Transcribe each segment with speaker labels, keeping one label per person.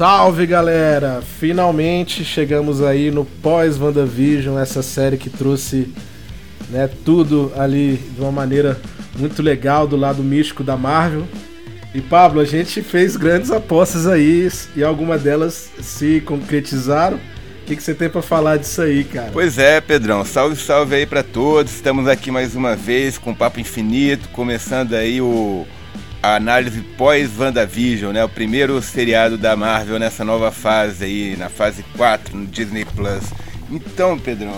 Speaker 1: Salve galera! Finalmente chegamos aí no pós-WandaVision, essa série que trouxe né, tudo ali de uma maneira muito legal do lado místico da Marvel. E Pablo, a gente fez grandes apostas aí e algumas delas se concretizaram. O que, que você tem para falar disso aí, cara?
Speaker 2: Pois é, Pedrão. Salve, salve aí para todos. Estamos aqui mais uma vez com Papo Infinito, começando aí o a análise pós-WandaVision, né? O primeiro seriado da Marvel nessa nova fase aí, na fase 4 no Disney Plus. Então, Pedrão,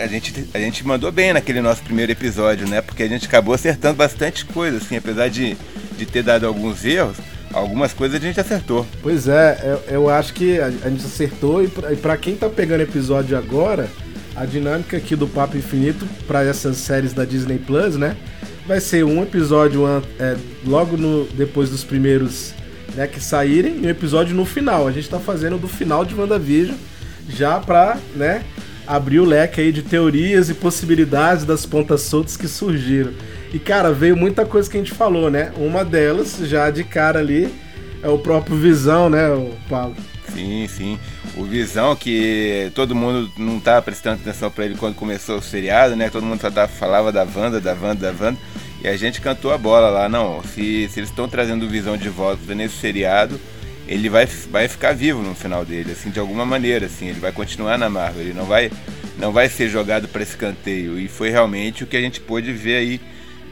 Speaker 2: a gente, a gente mandou bem naquele nosso primeiro episódio, né? Porque a gente acabou acertando bastante coisa, assim, apesar de, de ter dado alguns erros, algumas coisas a gente acertou.
Speaker 1: Pois é, eu, eu acho que a, gente acertou e para quem tá pegando episódio agora, a dinâmica aqui do Papo Infinito para essas séries da Disney Plus, né? Vai ser um episódio é, logo no, depois dos primeiros né, que saírem e um episódio no final. A gente tá fazendo do final de WandaVision já pra, né, abrir o leque aí de teorias e possibilidades das pontas soltas que surgiram. E cara, veio muita coisa que a gente falou, né? Uma delas, já de cara ali, é o próprio Visão, né, o Paulo?
Speaker 2: Sim, sim. O Visão, que todo mundo não tava prestando atenção para ele quando começou o seriado, né? Todo mundo tava, falava da Wanda, da Wanda, da Wanda. E a gente cantou a bola lá, não. Se, se eles estão trazendo o Visão de volta nesse seriado, ele vai, vai ficar vivo no final dele, assim, de alguma maneira, assim. Ele vai continuar na Marvel, ele não vai, não vai ser jogado para escanteio. E foi realmente o que a gente pôde ver aí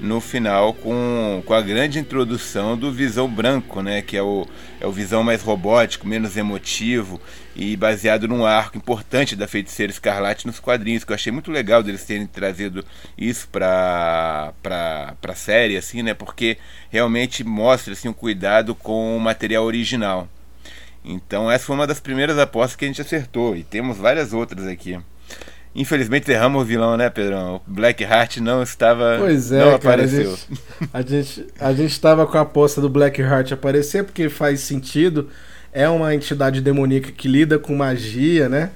Speaker 2: no final com, com a grande introdução do Visão Branco, né, que é o, é o Visão mais robótico, menos emotivo e baseado num arco importante da Feiticeira Escarlate nos quadrinhos, que eu achei muito legal deles terem trazido isso para a série, assim, né, porque realmente mostra assim, um cuidado com o material original. Então essa foi uma das primeiras apostas que a gente acertou e temos várias outras aqui. Infelizmente erramos o vilão, né, Pedrão? Black Heart não estava.
Speaker 1: Pois é, não cara, apareceu. A gente, a gente estava com a aposta do Black Heart aparecer, porque faz sentido. É uma entidade demoníaca que lida com magia, né?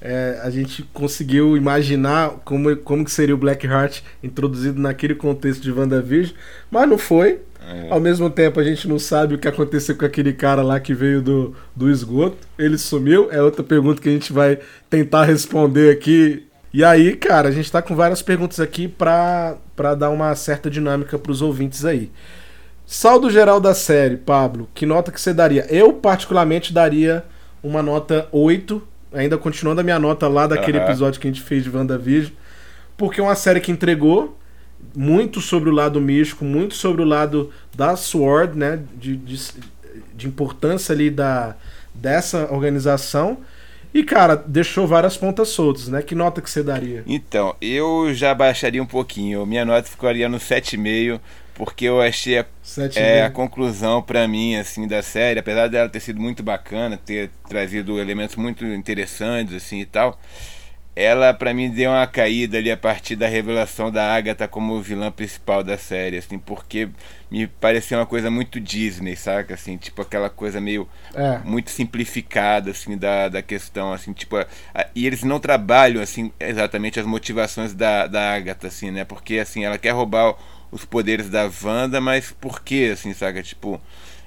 Speaker 1: É, a gente conseguiu imaginar como, como que seria o Black Heart introduzido naquele contexto de WandaVision, mas não foi. É. Ao mesmo tempo, a gente não sabe o que aconteceu com aquele cara lá que veio do, do esgoto. Ele sumiu. É outra pergunta que a gente vai tentar responder aqui. E aí, cara, a gente tá com várias perguntas aqui pra, pra dar uma certa dinâmica pros ouvintes aí. Saldo geral da série, Pablo, que nota que você daria? Eu, particularmente, daria uma nota 8, ainda continuando a minha nota lá daquele uhum. episódio que a gente fez de WandaVision, porque é uma série que entregou, muito sobre o lado místico, muito sobre o lado da Sword, né? De, de, de importância ali da, dessa organização. E, cara, deixou várias pontas soltas, né? Que nota que você daria?
Speaker 2: Então, eu já baixaria um pouquinho. Minha nota ficaria no 7,5, porque eu achei a, é, a conclusão para mim, assim, da série, apesar dela ter sido muito bacana, ter trazido elementos muito interessantes, assim, e tal ela para mim deu uma caída ali a partir da revelação da Agatha como vilã principal da série, assim, porque me pareceu uma coisa muito Disney, saca? Assim, tipo aquela coisa meio é. muito simplificada, assim, da, da questão, assim, tipo, a, a, e eles não trabalham, assim, exatamente as motivações da, da Agatha, assim, né? Porque, assim, ela quer roubar os poderes da Wanda, mas por quê, assim, saca? Tipo,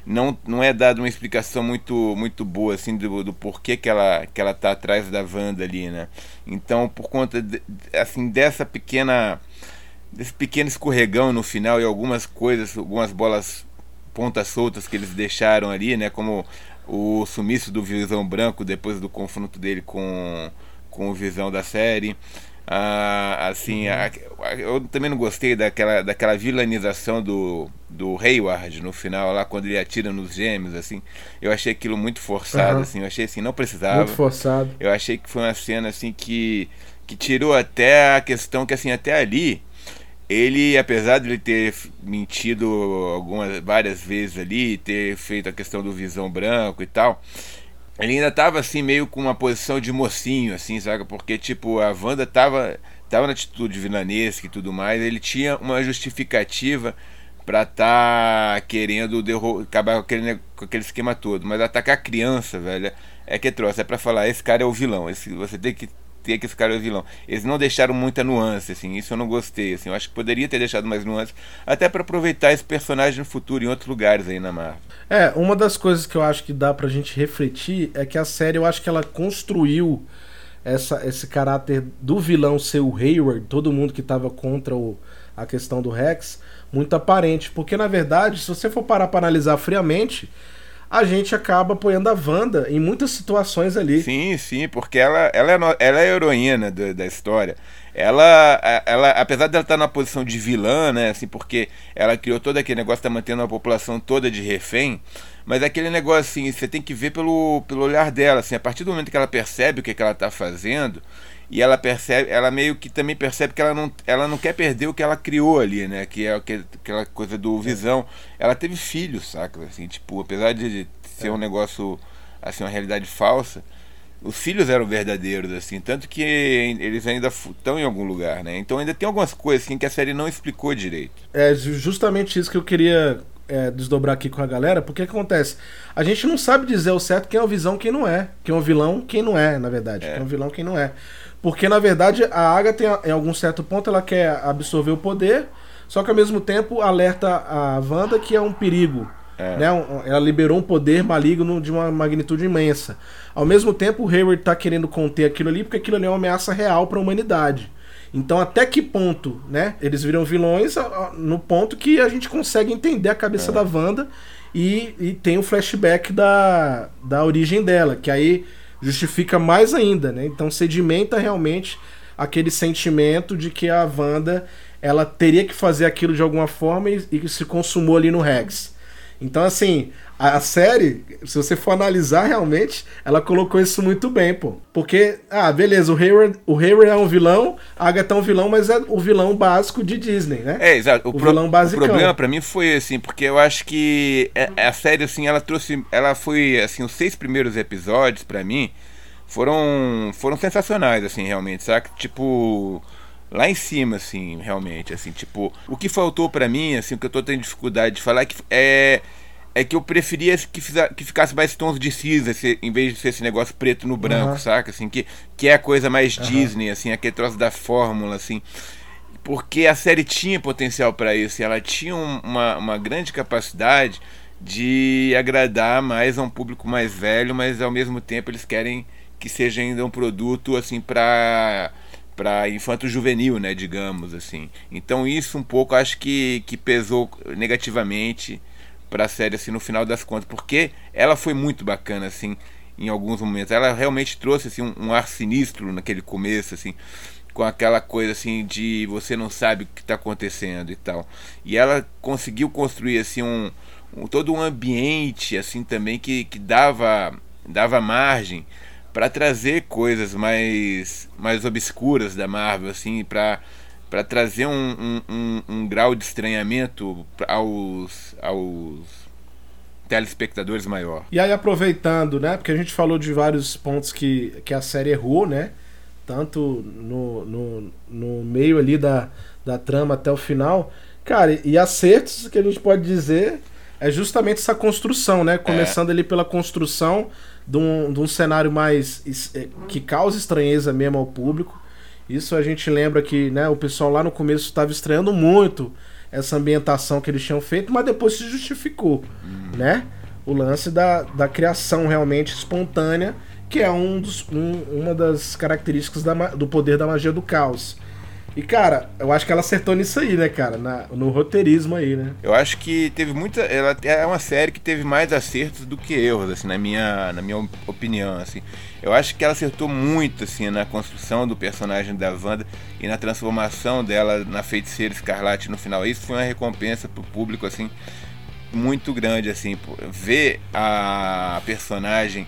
Speaker 2: não, não é dada uma explicação muito muito boa assim do, do porquê que ela que ela tá atrás da Wanda ali, né? Então, por conta de, assim dessa pequena desse pequeno escorregão no final e algumas coisas, algumas bolas pontas soltas que eles deixaram ali, né, como o sumiço do Visão Branco depois do confronto dele com com o Visão da série. Ah, assim, uhum. a, eu também não gostei daquela, daquela vilanização do, do Hayward no final, lá quando ele atira nos gêmeos, assim. Eu achei aquilo muito forçado, uhum. assim. Eu achei assim, não precisava.
Speaker 1: Muito forçado.
Speaker 2: Eu achei que foi uma cena, assim, que, que tirou até a questão que, assim, até ali, ele, apesar de ele ter mentido algumas, várias vezes ali, ter feito a questão do visão branco e tal ele ainda tava assim, meio com uma posição de mocinho, assim, sabe? Porque, tipo, a Wanda tava, tava na atitude vilanesca e tudo mais, ele tinha uma justificativa para tá querendo acabar com aquele, com aquele esquema todo. Mas atacar criança, velho, é que trouxe, é pra falar, esse cara é o vilão. Esse, você tem que ter que esse cara é vilão. Eles não deixaram muita nuance, assim, isso eu não gostei, assim, eu acho que poderia ter deixado mais nuance, até para aproveitar esse personagem no futuro em outros lugares aí na Marvel.
Speaker 1: É, uma das coisas que eu acho que dá pra gente refletir é que a série, eu acho que ela construiu essa, esse caráter do vilão ser o Hayward, todo mundo que tava contra o, a questão do Rex, muito aparente, porque na verdade, se você for parar para analisar friamente, a gente acaba apoiando a Wanda em muitas situações ali.
Speaker 2: Sim, sim, porque ela, ela, é, ela é a heroína do, da história. Ela, ela, apesar dela estar na posição de vilã, né, assim, porque ela criou todo aquele negócio, tá mantendo a população toda de refém, mas aquele negócio assim, você tem que ver pelo, pelo olhar dela, assim, a partir do momento que ela percebe o que, que ela está fazendo, e ela percebe, ela meio que também percebe que ela não, ela não quer perder o que ela criou ali, né? Que é aquela coisa do visão. Ela teve filhos, saca? Assim, tipo, apesar de ser um negócio, assim, uma realidade falsa, os filhos eram verdadeiros, assim, tanto que eles ainda estão em algum lugar, né? Então ainda tem algumas coisas assim que a série não explicou direito.
Speaker 1: É justamente isso que eu queria é, desdobrar aqui com a galera, porque que acontece? A gente não sabe dizer o certo quem é o visão quem não é. Quem é o vilão, quem não é, na verdade. É. Quem é o vilão, quem não é. Porque, na verdade, a Agatha, em algum certo ponto, ela quer absorver o poder, só que ao mesmo tempo alerta a Wanda que é um perigo. É. Né? Ela liberou um poder maligno de uma magnitude imensa. Ao mesmo tempo, o Hayward está querendo conter aquilo ali, porque aquilo ali é uma ameaça real para a humanidade. Então, até que ponto, né? Eles viram vilões no ponto que a gente consegue entender a cabeça é. da Wanda e, e tem o flashback da, da origem dela, que aí justifica mais ainda, né? Então sedimenta realmente aquele sentimento de que a Wanda ela teria que fazer aquilo de alguma forma e, e se consumou ali no Rex. Então, assim, a, série, se você for analisar realmente, ela colocou isso muito bem, pô. Porque, ah, beleza, o Hayward, o Hayward é um vilão, a Agatha é um vilão, mas é o vilão básico de Disney, né?
Speaker 2: É, exato. O, o pro, vilão básico. O problema para mim foi assim, porque eu acho que a, é, a série, assim, ela trouxe. Ela foi, assim, os seis primeiros episódios, para mim, foram, foram sensacionais, assim, realmente, sabe? Tipo lá em cima, assim, realmente, assim, tipo, o que faltou para mim, assim, o que eu tô tendo dificuldade de falar é que é, é que eu preferia que, fizer, que ficasse mais tons de cinza, em vez de ser esse negócio preto no branco, uhum. saca? Assim, que, que é a coisa mais uhum. Disney, assim, aquele troço da fórmula, assim. Porque a série tinha potencial para isso, e ela tinha uma, uma grande capacidade de agradar mais a um público mais velho, mas ao mesmo tempo eles querem que seja ainda um produto assim para para infanto juvenil, né, digamos assim. Então isso um pouco acho que, que pesou negativamente para a série assim no final das contas, porque ela foi muito bacana assim em alguns momentos. Ela realmente trouxe assim um, um ar sinistro naquele começo assim, com aquela coisa assim de você não sabe o que está acontecendo e tal. E ela conseguiu construir assim um, um todo um ambiente assim também que, que dava dava margem para trazer coisas mais mais obscuras da Marvel assim para para trazer um, um, um, um, grau de estranhamento aos, aos telespectadores maior.
Speaker 1: E aí aproveitando, né, porque a gente falou de vários pontos que, que a série errou, né, tanto no, no, no meio ali da, da trama até o final, cara, e acertos que a gente pode dizer é justamente essa construção, né, começando é. ali pela construção de um, de um cenário mais é, que causa estranheza mesmo ao público. Isso a gente lembra que né, o pessoal lá no começo estava estranhando muito essa ambientação que eles tinham feito, mas depois se justificou, uhum. né? O lance da, da criação realmente espontânea, que é um dos, um, uma das características da, do poder da magia do caos. E, cara, eu acho que ela acertou nisso aí, né, cara? Na, no roteirismo aí, né?
Speaker 2: Eu acho que teve muita. Ela é uma série que teve mais acertos do que erros, assim, na minha, na minha opinião, assim. Eu acho que ela acertou muito, assim, na construção do personagem da Wanda e na transformação dela na feiticeira escarlate no final. Isso foi uma recompensa pro público, assim, muito grande, assim. Ver a personagem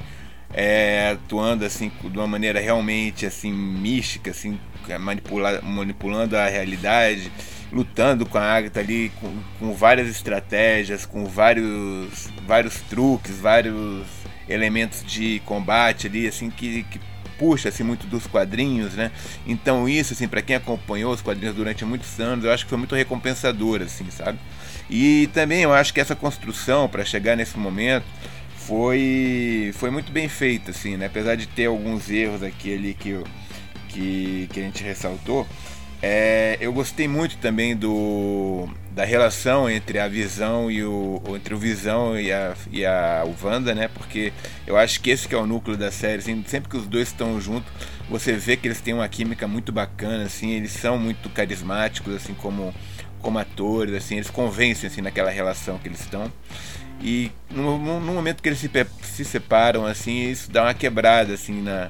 Speaker 2: é, atuando, assim, de uma maneira realmente, assim, mística, assim, manipula, manipulando a realidade, lutando com a Agatha ali, com, com várias estratégias, com vários, vários truques, vários elementos de combate ali, assim, que, que puxa assim, muito dos quadrinhos, né? Então isso, assim, para quem acompanhou os quadrinhos durante muitos anos, eu acho que foi muito recompensador, assim, sabe? E também eu acho que essa construção para chegar nesse momento foi foi muito bem feita, assim, né? Apesar de ter alguns erros aqui ali que eu que, que a gente ressaltou, é, eu gostei muito também do, da relação entre a Visão e o entre o Visão e a, e a o Wanda, né? Porque eu acho que esse que é o núcleo da série, assim, sempre que os dois estão juntos, você vê que eles têm uma química muito bacana, assim, eles são muito carismáticos, assim como como atores, assim, eles convencem assim naquela relação que eles estão. E no, no momento que eles se, se separam, assim, isso dá uma quebrada assim na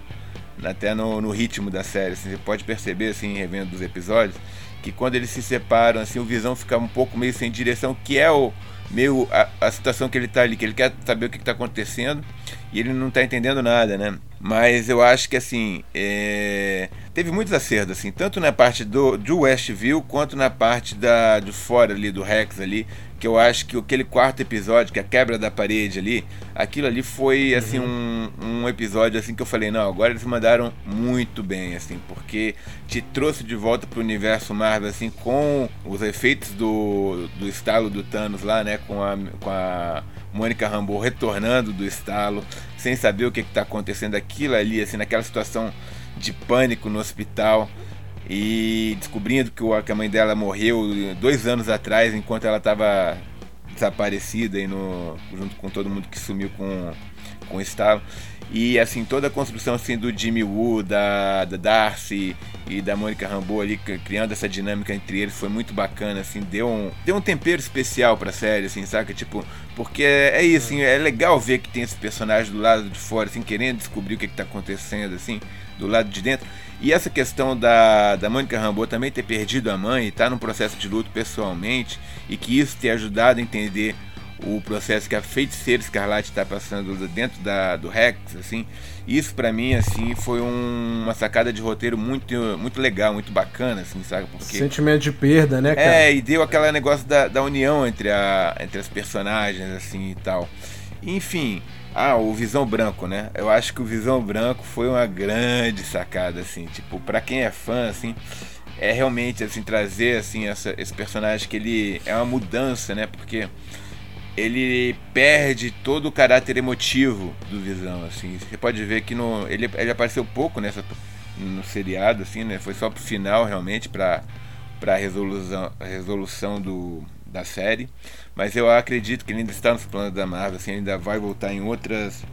Speaker 2: até no, no ritmo da série. Assim, você pode perceber, assim, revendo os episódios, que quando eles se separam, assim, o Visão fica um pouco meio sem direção, que é o meio a, a situação que ele está ali, que ele quer saber o que está acontecendo e ele não está entendendo nada, né? Mas eu acho que assim é... teve muitos acertos, assim, tanto na parte do, do Westview quanto na parte da de fora ali do Rex ali, que eu acho que aquele quarto episódio, que é a quebra da parede ali, aquilo ali foi assim uhum. um, um episódio assim que eu falei, não, agora eles mandaram muito bem, assim, porque te trouxe de volta pro universo Marvel, assim, com os efeitos do, do estalo do Thanos lá, né, com a, com a Mônica Rambeau retornando do estalo, sem saber o que está acontecendo aquilo ali, assim, naquela situação de pânico no hospital e descobrindo que a mãe dela morreu dois anos atrás, enquanto ela estava desaparecida e no, junto com todo mundo que sumiu com, com o estalo. E assim, toda a construção assim, do Jimmy Woo, da, da Darcy e da Mônica Rambeau ali, criando essa dinâmica entre eles, foi muito bacana, assim, deu um, deu um tempero especial pra série, assim, saca? Tipo, porque é, é isso, assim, é legal ver que tem esses personagens do lado de fora, assim, querendo descobrir o que, que tá acontecendo, assim, do lado de dentro. E essa questão da, da Mônica Rambeau também ter perdido a mãe e estar tá num processo de luto pessoalmente, e que isso ter ajudado a entender o processo que a feiticeira Escarlate está passando dentro da, do Rex, assim, isso para mim assim foi um, uma sacada de roteiro muito muito legal, muito bacana, assim, sabe?
Speaker 1: Porque sentimento de perda, né, cara?
Speaker 2: É, e deu aquele negócio da, da união entre a entre as personagens assim e tal. Enfim, ah, o Visão Branco, né? Eu acho que o Visão Branco foi uma grande sacada assim, tipo, para quem é fã assim, é realmente assim trazer assim essa, esse personagem que ele é uma mudança, né? Porque ele perde todo o caráter emotivo do Visão, assim. Você pode ver que no, ele, ele apareceu pouco nessa no seriado, assim, né? Foi só pro final realmente para para resolução resolução do da série, mas eu acredito que ele ainda está nos planos da Marvel, assim, ainda vai voltar em outras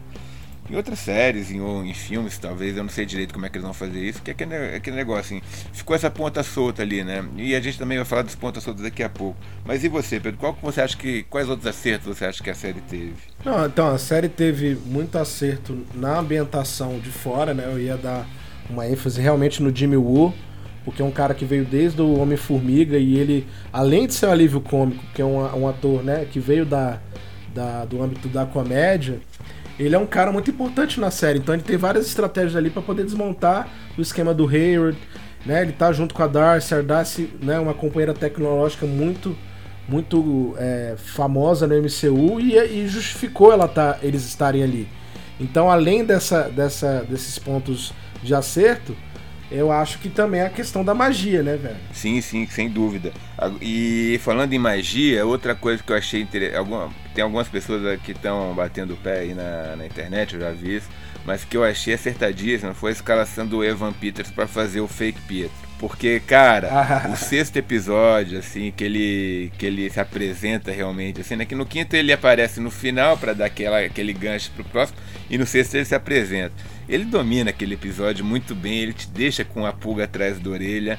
Speaker 2: em outras séries, em, ou em filmes, talvez, eu não sei direito como é que eles vão fazer isso, que é aquele, aquele negócio assim, ficou essa ponta solta ali, né? E a gente também vai falar das pontas soltas daqui a pouco. Mas e você, Pedro? Qual que você acha que. Quais outros acertos você acha que a série teve?
Speaker 1: Não, então, a série teve muito acerto na ambientação de fora, né? Eu ia dar uma ênfase realmente no Jimmy Woo, porque é um cara que veio desde o Homem-Formiga e ele, além de ser um alívio cômico, que é um, um ator, né, que veio da, da, do âmbito da comédia ele é um cara muito importante na série, então ele tem várias estratégias ali para poder desmontar o esquema do Hayward, né? Ele tá junto com a Darcy, a Darcy, né, uma companheira tecnológica muito muito é, famosa no MCU e, e, justificou ela tá, eles estarem ali. Então, além dessa, dessa, desses pontos de acerto, eu acho que também é a questão da magia, né, velho?
Speaker 2: Sim, sim, sem dúvida. E falando em magia, outra coisa que eu achei interessante. Alguma, tem algumas pessoas que estão batendo o pé aí na, na internet, eu já vi isso, mas que eu achei acertadíssima foi a escalação do Evan Peters para fazer o fake Pietro. Porque, cara, o sexto episódio, assim, que ele, que ele se apresenta realmente, assim, né? Que no quinto ele aparece no final para dar aquela, aquele gancho pro próximo, e no sexto ele se apresenta. Ele domina aquele episódio muito bem, ele te deixa com a pulga atrás da orelha.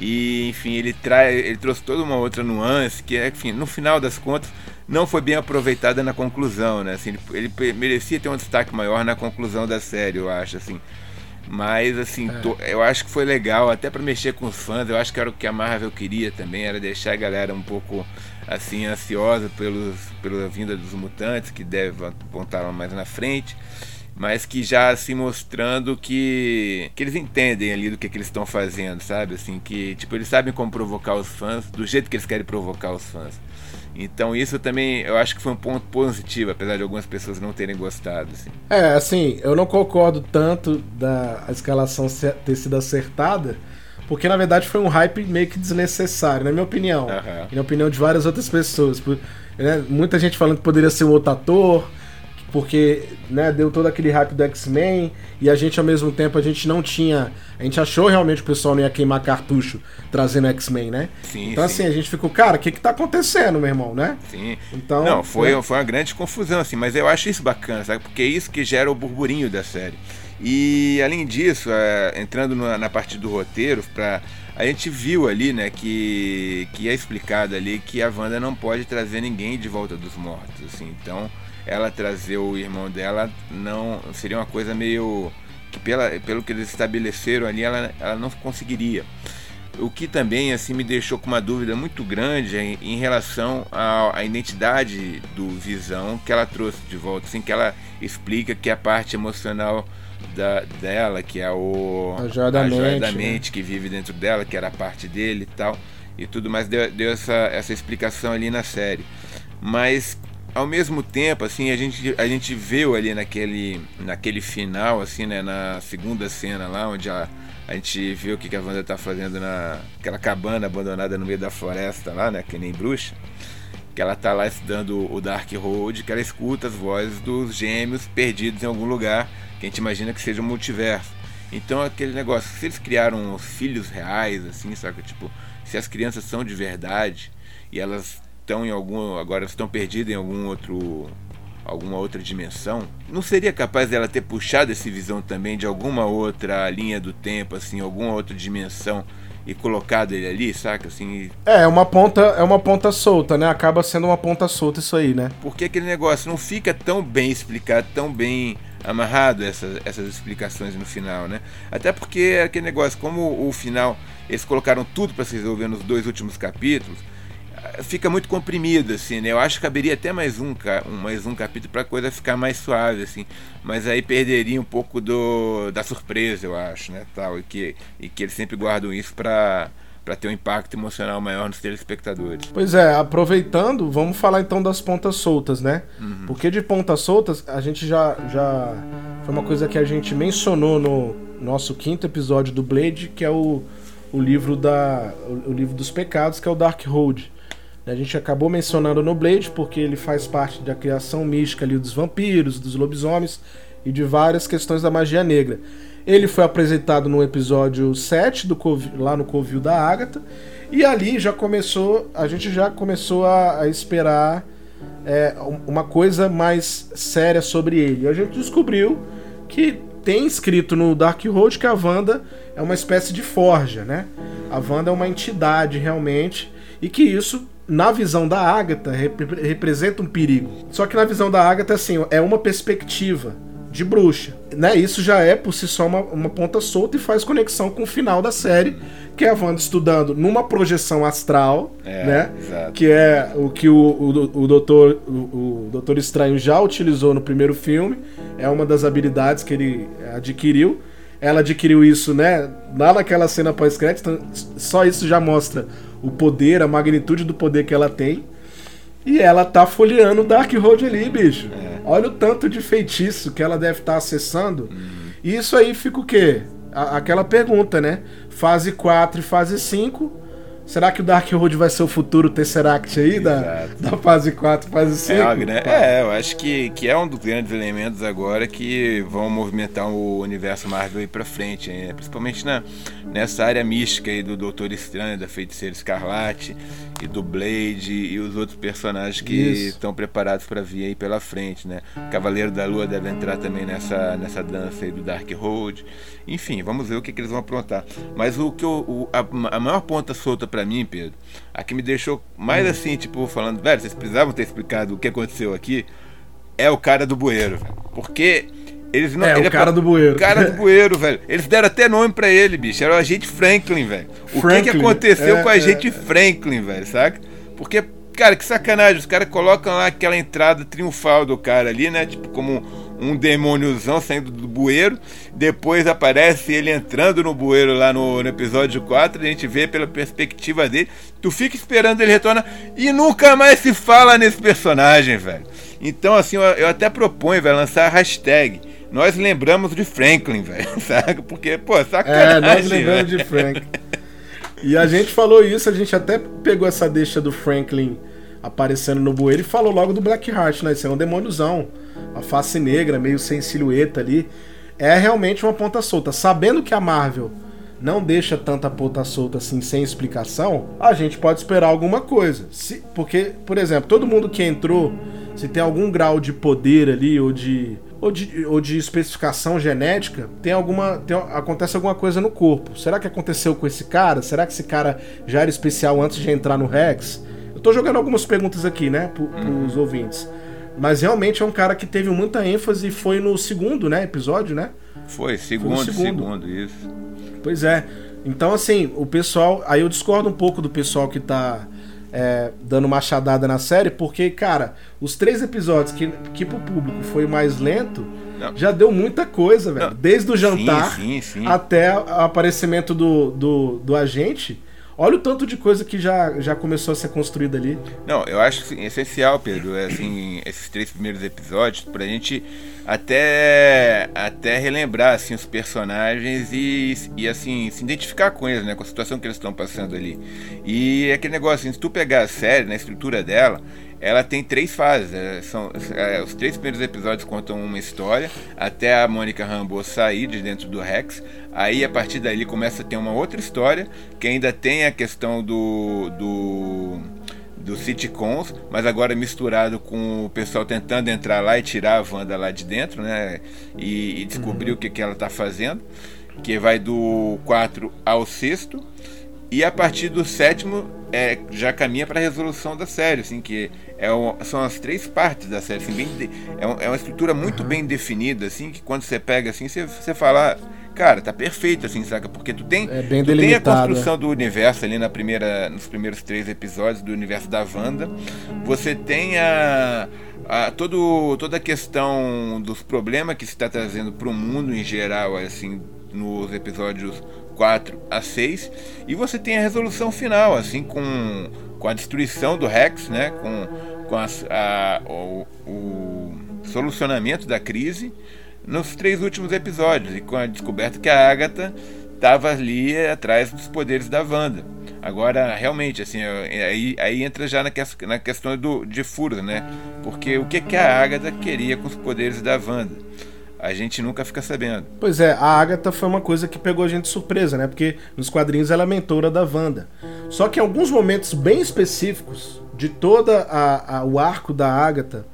Speaker 2: E, enfim, ele, traz, ele trouxe toda uma outra nuance que, enfim, no final das contas, não foi bem aproveitada na conclusão, né? Assim, ele, ele merecia ter um destaque maior na conclusão da série, eu acho, assim. Mas, assim, é. tô, eu acho que foi legal, até para mexer com os fãs. Eu acho que era o que a Marvel queria também, era deixar a galera um pouco, assim, ansiosa pelos, pela vinda dos mutantes, que deve apontar mais na frente. Mas que já assim mostrando que, que eles entendem ali do que, que eles estão fazendo, sabe? Assim, que tipo, eles sabem como provocar os fãs, do jeito que eles querem provocar os fãs. Então isso também eu acho que foi um ponto positivo, apesar de algumas pessoas não terem gostado. Assim.
Speaker 1: É, assim, eu não concordo tanto da escalação ter sido acertada, porque na verdade foi um hype meio que desnecessário, na minha opinião. Uhum. E na opinião de várias outras pessoas. Né, muita gente falando que poderia ser um outro ator, porque né, deu todo aquele hype do X-Men e a gente ao mesmo tempo a gente não tinha, a gente achou realmente que o pessoal não ia queimar cartucho trazendo X-Men, né? Sim, então sim. assim, a gente ficou, cara, o que que tá acontecendo, meu irmão, né?
Speaker 2: Sim. Então, não, foi, né? foi uma grande confusão assim, mas eu acho isso bacana, sabe? Porque é isso que gera o burburinho da série. E além disso, é, entrando na, na parte do roteiro, para a gente viu ali, né, que, que é explicado ali que a Wanda não pode trazer ninguém de volta dos mortos, assim. Então, ela trazer o irmão dela não seria uma coisa meio que pela, pelo que eles estabeleceram ali, ela, ela não conseguiria. O que também assim me deixou com uma dúvida muito grande em, em relação à, à, identidade do Visão que ela trouxe de volta, assim que ela explica que a parte emocional da, dela, que é o
Speaker 1: a joia da, a joia mente, da
Speaker 2: mente né? que vive dentro dela, que era a parte dele e tal, e tudo mais, deu, deu essa, essa explicação ali na série. Mas ao mesmo tempo, assim, a gente, a gente viu ali naquele, naquele final, assim, né, na segunda cena lá, onde a, a gente viu o que, que a Wanda tá fazendo naquela cabana abandonada no meio da floresta lá, né, que nem bruxa que ela tá lá estudando o Dark Road, que ela escuta as vozes dos gêmeos perdidos em algum lugar, que a gente imagina que seja um multiverso. Então aquele negócio, se eles criaram os filhos reais, assim, sabe? Tipo, se as crianças são de verdade e elas estão em algum. agora estão perdidas em algum outro. alguma outra dimensão, não seria capaz dela ter puxado esse visão também de alguma outra linha do tempo, assim, alguma outra dimensão e colocado ele ali, saca? Assim.
Speaker 1: É, é uma ponta, é uma ponta solta, né? Acaba sendo uma ponta solta isso aí, né?
Speaker 2: Porque aquele negócio não fica tão bem explicado, tão bem amarrado essas, essas explicações no final, né? Até porque é aquele negócio, como o final eles colocaram tudo para se resolver nos dois últimos capítulos, fica muito comprimido, assim, né? Eu acho que caberia até mais um, mais um capítulo para a coisa ficar mais suave, assim. Mas aí perderia um pouco do, da surpresa, eu acho, né? Tal, e, que, e que eles sempre guardam isso para para ter um impacto emocional maior nos telespectadores.
Speaker 1: Pois é, aproveitando, vamos falar então das pontas soltas, né? Uhum. Porque de pontas soltas, a gente já, já. Foi uma coisa que a gente mencionou no nosso quinto episódio do Blade, que é o, o livro da. O, o livro dos pecados, que é o Dark Road. A gente acabou mencionando no Blade porque ele faz parte da criação mística ali dos vampiros, dos lobisomens e de várias questões da magia negra. Ele foi apresentado no episódio 7 do lá no Covil da Ágata e ali já começou, a gente já começou a, a esperar é, uma coisa mais séria sobre ele. A gente descobriu que tem escrito no Dark Road que a Wanda é uma espécie de forja, né? A Wanda é uma entidade realmente e que isso na visão da Agatha, rep representa um perigo. Só que na visão da Agatha, assim, é uma perspectiva de bruxa. Né? Isso já é por si só uma, uma ponta solta e faz conexão com o final da série, que é a Wanda estudando numa projeção astral, é, né? Exato. Que é o que o, o, o, doutor, o, o Doutor Estranho já utilizou no primeiro filme. É uma das habilidades que ele adquiriu. Ela adquiriu isso, né? Lá naquela cena pós-crédito, então, só isso já mostra o poder, a magnitude do poder que ela tem. E ela tá folheando o Dark Road ali, bicho. É. Olha o tanto de feitiço que ela deve estar tá acessando. Uhum. E isso aí fica o quê? A aquela pergunta, né? Fase 4 e fase 5 Será que o Dark Road vai ser o futuro Tesseract aí da, da fase 4, fase 5?
Speaker 2: É, é, eu acho que, que é um dos grandes elementos agora que vão movimentar o universo Marvel aí pra frente, né? principalmente na, nessa área mística aí do Doutor Estranho, da Feiticeira Escarlate e do Blade e os outros personagens que estão preparados para vir aí pela frente, né? Cavaleiro da Lua deve entrar também nessa, nessa dança aí do Dark Road. Enfim, vamos ver o que, que eles vão aprontar. Mas o que eu, o, a, a maior ponta solta para mim, Pedro, a que me deixou mais assim, tipo, falando, velho, vocês precisavam ter explicado o que aconteceu aqui, é o cara do bueiro. Porque eles não.
Speaker 1: É,
Speaker 2: ele
Speaker 1: o cara é, do bueiro. O
Speaker 2: cara do bueiro, velho. Eles deram até nome pra ele, bicho. Era o agente Franklin, velho. O Franklin, que, que aconteceu é, com o agente é. Franklin, velho, saca? Porque, cara, que sacanagem. Os caras colocam lá aquela entrada triunfal do cara ali, né? Tipo, como um demôniozão saindo do bueiro. Depois aparece ele entrando no bueiro lá no, no, episódio 4. A gente vê pela perspectiva dele. Tu fica esperando ele retornar e nunca mais se fala nesse personagem, velho. Então, assim, eu, eu até proponho, velho, lançar a hashtag. Nós lembramos de Franklin, velho, sabe? Porque, pô, sacanagem. É,
Speaker 1: nós lembramos de Franklin. E a gente falou isso, a gente até pegou essa deixa do Franklin aparecendo no bueiro e falou logo do Blackheart, né? Esse é um demôniozão. Uma face negra, meio sem silhueta ali. É realmente uma ponta solta. Sabendo que a Marvel não deixa tanta ponta solta assim sem explicação, a gente pode esperar alguma coisa. Se, porque, por exemplo, todo mundo que entrou, se tem algum grau de poder ali ou de ou de, ou de especificação genética, tem alguma. Tem, acontece alguma coisa no corpo. Será que aconteceu com esse cara? Será que esse cara já era especial antes de entrar no Rex? Tô jogando algumas perguntas aqui, né, pro, pros uhum. ouvintes. Mas realmente é um cara que teve muita ênfase e foi no segundo, né, episódio, né?
Speaker 2: Foi, segundo, foi segundo. segundo, isso.
Speaker 1: Pois é. Então, assim, o pessoal. Aí eu discordo um pouco do pessoal que tá é, dando machadada na série, porque, cara, os três episódios que, que pro público foi mais lento, Não. já deu muita coisa, velho. Desde o jantar sim, sim, sim. até o aparecimento do, do, do agente. Olha o tanto de coisa que já, já começou a ser construída ali.
Speaker 2: Não, eu acho assim, essencial, Pedro, é, assim, esses três primeiros episódios, pra gente até, até relembrar assim, os personagens e, e assim, se identificar com eles, né? Com a situação que eles estão passando ali. E aquele negócio, assim, se tu pegar a série, na estrutura dela, ela tem três fases. Né? São, é, os três primeiros episódios contam uma história, até a Mônica Rambeau sair de dentro do Rex. Aí a partir dali começa a ter uma outra história, que ainda tem a questão do. do dos sitcoms, mas agora misturado com o pessoal tentando entrar lá e tirar a Wanda lá de dentro, né? E, e descobrir uhum. o que, que ela está fazendo. Que vai do 4 ao 6 e a partir do sétimo é, já caminha para a resolução da série, assim, que é o, são as três partes da série, assim, bem de, é, um, é, uma estrutura muito uhum. bem definida, assim, que quando você pega assim, você, você fala, cara, tá perfeito, assim, saca? Porque tu tem,
Speaker 1: é tu
Speaker 2: tem a construção do universo ali na primeira, nos primeiros três episódios do universo da Wanda, você tem a, a todo, toda a questão dos problemas que se está trazendo para o mundo em geral, assim, nos episódios 4 a 6 e você tem a resolução final, assim, com, com a destruição do Rex, né? com, com a, a, o, o solucionamento da crise nos três últimos episódios e com a descoberta que a Agatha estava ali atrás dos poderes da Wanda. Agora, realmente, assim, aí, aí entra já na, que, na questão do, de furos, né? Porque o que, que a Agatha queria com os poderes da Wanda? A gente nunca fica sabendo.
Speaker 1: Pois é, a Agatha foi uma coisa que pegou a gente de surpresa, né? Porque nos quadrinhos ela é mentora da Wanda. Só que em alguns momentos bem específicos de toda a, a o arco da Agatha,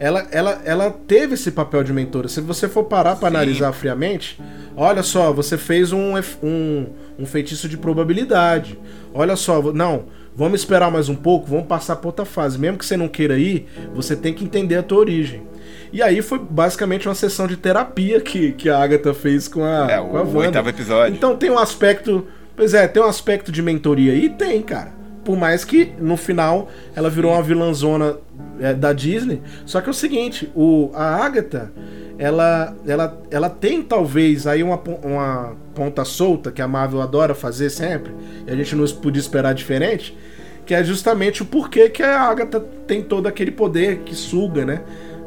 Speaker 1: ela, ela, ela teve esse papel de mentora. Se você for parar para analisar friamente, olha só, você fez um, um, um feitiço de probabilidade. Olha só, não, vamos esperar mais um pouco, vamos passar para outra fase. Mesmo que você não queira ir, você tem que entender a tua origem. E aí foi basicamente uma sessão de terapia que, que a Agatha fez com a,
Speaker 2: é,
Speaker 1: com a
Speaker 2: o oitavo episódio.
Speaker 1: Então tem um aspecto. Pois é, tem um aspecto de mentoria aí? Tem, cara. Por mais que no final ela virou uma vilãzona é, da Disney. Só que é o seguinte, o, a Agatha, ela, ela, ela tem talvez aí uma, uma ponta solta que a Marvel adora fazer sempre, e a gente não podia esperar diferente, que é justamente o porquê que a Agatha tem todo aquele poder que suga, né?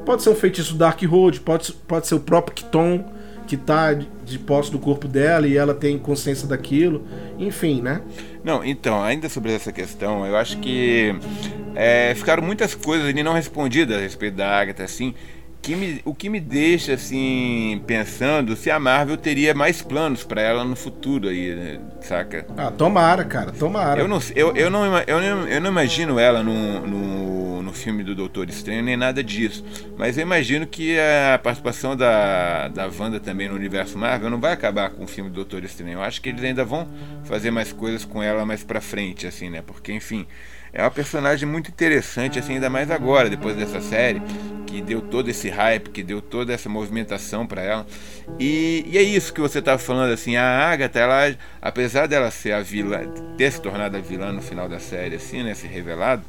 Speaker 1: Pode ser um feitiço Dark Road, pode, pode ser o próprio Kiton, que tá de posse do corpo dela e ela tem consciência daquilo. Enfim, né?
Speaker 2: Não, então, ainda sobre essa questão, eu acho que é, ficaram muitas coisas ali não respondidas a respeito da Agatha, assim que me, o que me deixa assim pensando se a Marvel teria mais planos para ela no futuro aí, né? saca?
Speaker 1: Ah, tomara, cara, tomara.
Speaker 2: Eu não, eu, eu não, eu não, eu não imagino ela no, no, no filme do Doutor Estranho nem nada disso, mas eu imagino que a participação da, da Wanda também no universo Marvel não vai acabar com o filme do Doutor Estranho. Eu acho que eles ainda vão fazer mais coisas com ela mais para frente, assim, né? Porque enfim é uma personagem muito interessante, assim, ainda mais agora, depois dessa série, que deu todo esse hype, que deu toda essa movimentação para ela. E, e, é isso que você tá falando, assim, a Agatha, ela, apesar dela ser a vilã, ter se tornado a vilã no final da série, assim, né, se revelado,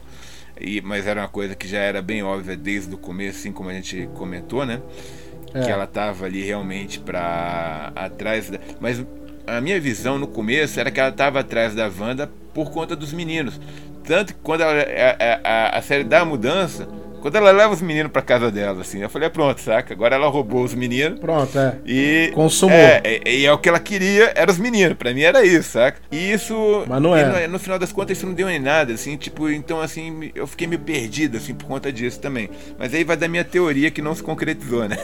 Speaker 2: e, mas era uma coisa que já era bem óbvia desde o começo, assim como a gente comentou, né? É. Que ela tava ali realmente para atrás da. Mas a minha visão no começo era que ela estava atrás da Wanda por conta dos meninos. Tanto que quando ela, a, a, a, série dá a mudança, Quando ela leva os meninos pra casa dela, assim, eu falei, é pronto, saca? Agora ela roubou os meninos.
Speaker 1: Pronto, é.
Speaker 2: E.
Speaker 1: Consumou.
Speaker 2: É, e é, é, o que ela queria, eram os meninos. Pra mim era isso, saca? E isso.
Speaker 1: Mas não é.
Speaker 2: No, no, final das contas, isso não deu em nada, assim, tipo, então, assim, eu fiquei meio perdido, assim, por conta disso também. Mas aí vai da minha teoria que não se concretizou, né?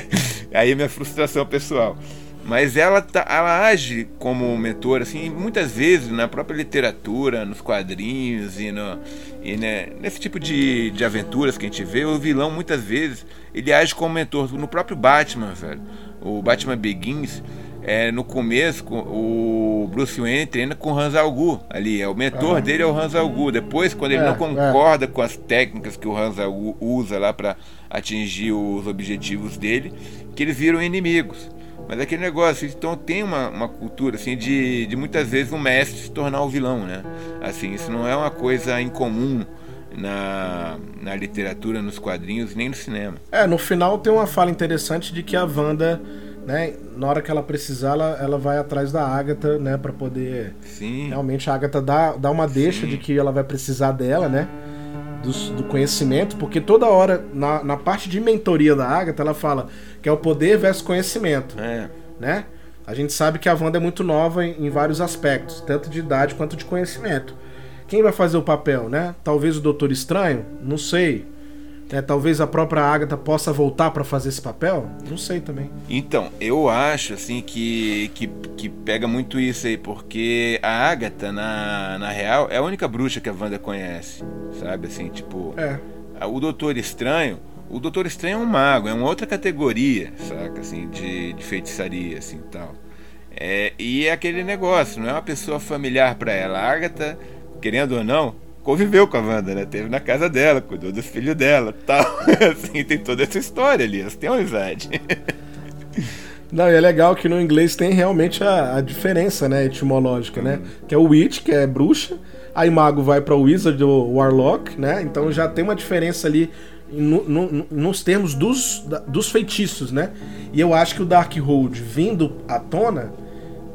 Speaker 2: aí minha frustração pessoal. Mas ela, tá, ela age como mentor, assim, muitas vezes na própria literatura, nos quadrinhos e, no, e né, nesse tipo de, de aventuras que a gente vê, o vilão muitas vezes ele age como mentor. No próprio Batman, velho, o Batman Begins, é, no começo o Bruce Wayne treina com o Hans Algu ali, é o mentor dele é o Hans Algu. Depois, quando ele é, não concorda é. com as técnicas que o Hans Algu usa lá para atingir os objetivos dele, que eles viram inimigos. Mas aquele negócio, então tem uma, uma cultura assim de, de muitas vezes o um mestre se tornar o vilão, né? Assim, isso não é uma coisa incomum na, na literatura, nos quadrinhos, nem no cinema.
Speaker 1: É, no final tem uma fala interessante de que a Wanda, né, na hora que ela precisar, ela, ela vai atrás da Agatha, né, para poder
Speaker 2: Sim.
Speaker 1: realmente a Agatha dá, dá uma deixa Sim. de que ela vai precisar dela, né? Do, do, conhecimento, porque toda hora, na, na parte de mentoria da Agatha, ela fala: que é o poder versus conhecimento.
Speaker 2: É.
Speaker 1: Né? A gente sabe que a Wanda é muito nova em, em, vários aspectos, tanto de idade quanto de conhecimento. Quem vai fazer o papel, né? Talvez o Doutor Estranho? Não sei. É, talvez a própria Agatha possa voltar para fazer esse papel? Não sei também.
Speaker 2: Então, eu acho assim que, que, que, pega muito isso aí, porque a Agatha, na, na real, é a única bruxa que a Wanda conhece. Sabe assim, tipo.
Speaker 1: É.
Speaker 2: O Doutor Estranho o Doutor Estranho é um mago, é uma outra categoria, saca, assim, de, de feitiçaria, assim, tal. É, e é aquele negócio, não é uma pessoa familiar para ela. A Agatha, querendo ou não, conviveu com a Wanda, né? Teve na casa dela, cuidou dos filhos dela, tal. assim, tem toda essa história ali, elas têm uma amizade.
Speaker 1: Não, e é legal que no inglês tem realmente a, a diferença, né, etimológica, né? Uhum. Que é o witch, que é bruxa, aí mago vai para o wizard ou warlock, né? Então já tem uma diferença ali no, no, nos termos dos, dos feitiços, né? E eu acho que o Darkhold vindo à tona,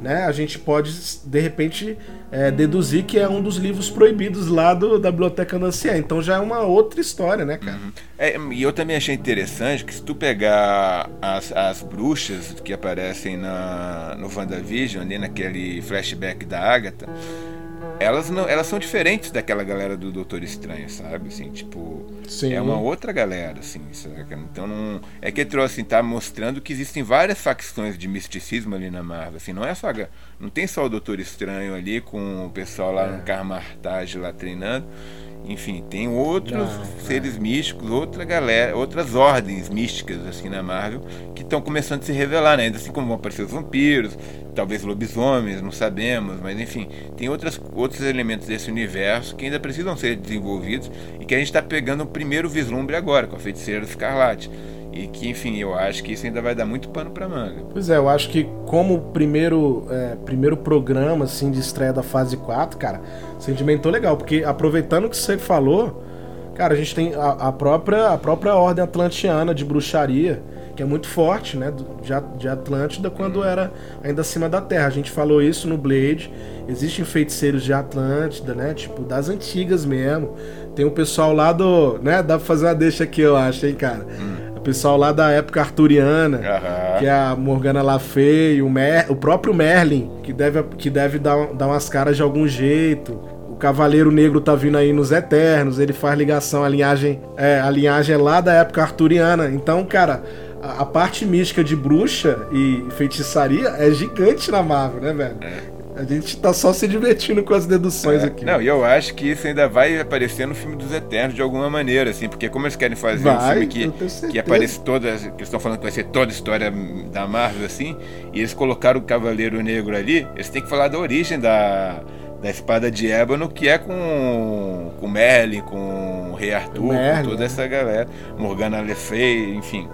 Speaker 1: né? A gente pode, de repente, é, deduzir que é um dos livros proibidos lá do, da Biblioteca Anciã. Então já é uma outra história, né, cara? Uhum.
Speaker 2: É, e eu também achei interessante que se tu pegar as, as bruxas que aparecem na, no WandaVision, ali naquele flashback da Agatha elas não elas são diferentes daquela galera do Doutor Estranho, sabe? Assim, tipo, Sim. é uma outra galera, assim? Então não é que trouxe assim, tá mostrando que existem várias facções de misticismo ali na Marvel, assim, não é só não tem só o Doutor Estranho ali com o pessoal lá é. no Carmartage lá treinando. Enfim, tem outros não, seres não. místicos, outra galera, outras ordens místicas assim na Marvel que estão começando a se revelar, né? Assim como vão aparecer os vampiros, talvez lobisomens, não sabemos, mas enfim, tem outras, outros elementos desse universo que ainda precisam ser desenvolvidos e que a gente está pegando o primeiro vislumbre agora com a Feiticeira do Escarlate. E que, enfim, eu acho que isso ainda vai dar muito pano para manga.
Speaker 1: Pois é, eu acho que como primeiro, é, primeiro programa assim de estreia da fase 4, cara, sentimentou legal, porque aproveitando que você falou, cara, a gente tem a, a própria, a própria ordem atlantiana de bruxaria, que é muito forte, né, de, de Atlântida quando era ainda acima da Terra. A gente falou isso no Blade. Existem feiticeiros de Atlântida, né, tipo das antigas mesmo. Tem o pessoal lá do, né, dá pra fazer uma deixa aqui, eu acho, hein, cara. Hum o pessoal lá da época arturiana,
Speaker 2: uhum.
Speaker 1: que é a Morgana Le Fay, o, Mer, o próprio Merlin, que deve, que deve dar, dar umas caras de algum jeito. O Cavaleiro Negro tá vindo aí nos Eternos, ele faz ligação à linhagem, é, a linhagem é lá da época arturiana. Então, cara, a, a parte mística de bruxa e feitiçaria é gigante na Marvel, né, velho? A gente tá só se divertindo com as deduções
Speaker 2: é,
Speaker 1: aqui.
Speaker 2: Não, e eu acho que isso ainda vai aparecer no filme dos Eternos de alguma maneira, assim, porque como eles querem fazer
Speaker 1: vai,
Speaker 2: um filme que, que aparece toda. Que eles estão falando que vai ser toda a história da Marvel, assim, e eles colocaram o Cavaleiro Negro ali, eles têm que falar da origem da, da espada de ébano, que é com, com Merlin, com o Rei Arthur, Merlin, com toda né? essa galera, Morgana Le Fay, enfim.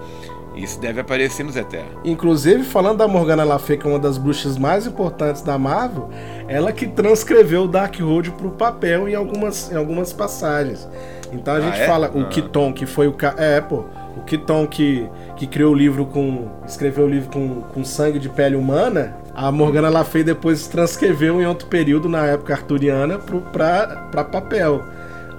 Speaker 2: Isso deve aparecer nos Eternos.
Speaker 1: Inclusive, falando da Morgana Le Fay, que é uma das bruxas mais importantes da Marvel, ela que transcreveu o Darkhold pro papel em algumas, em algumas passagens. Então a ah, gente é? fala o ah. Kiton, que foi o é, pô, o Kiton que, que criou o livro com escreveu o livro com, com sangue de pele humana, a Morgana Le Fay depois transcreveu em outro período na época arturiana pra papel.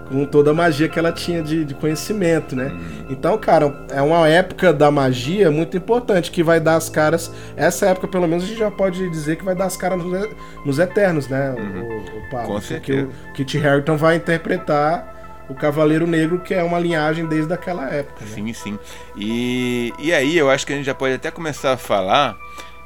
Speaker 1: Com toda a magia que ela tinha de, de conhecimento, né? Então, cara, é uma época da magia muito importante que vai dar as caras. Essa época, pelo menos, a gente já pode dizer que vai dar as caras nos, nos Eternos, né? Uhum. O, o Pablo,
Speaker 2: com certeza.
Speaker 1: o Kit Harington vai interpretar o Cavaleiro Negro, que é uma linhagem desde aquela época. Né?
Speaker 2: Sim, sim. E, e aí eu acho que a gente já pode até começar a falar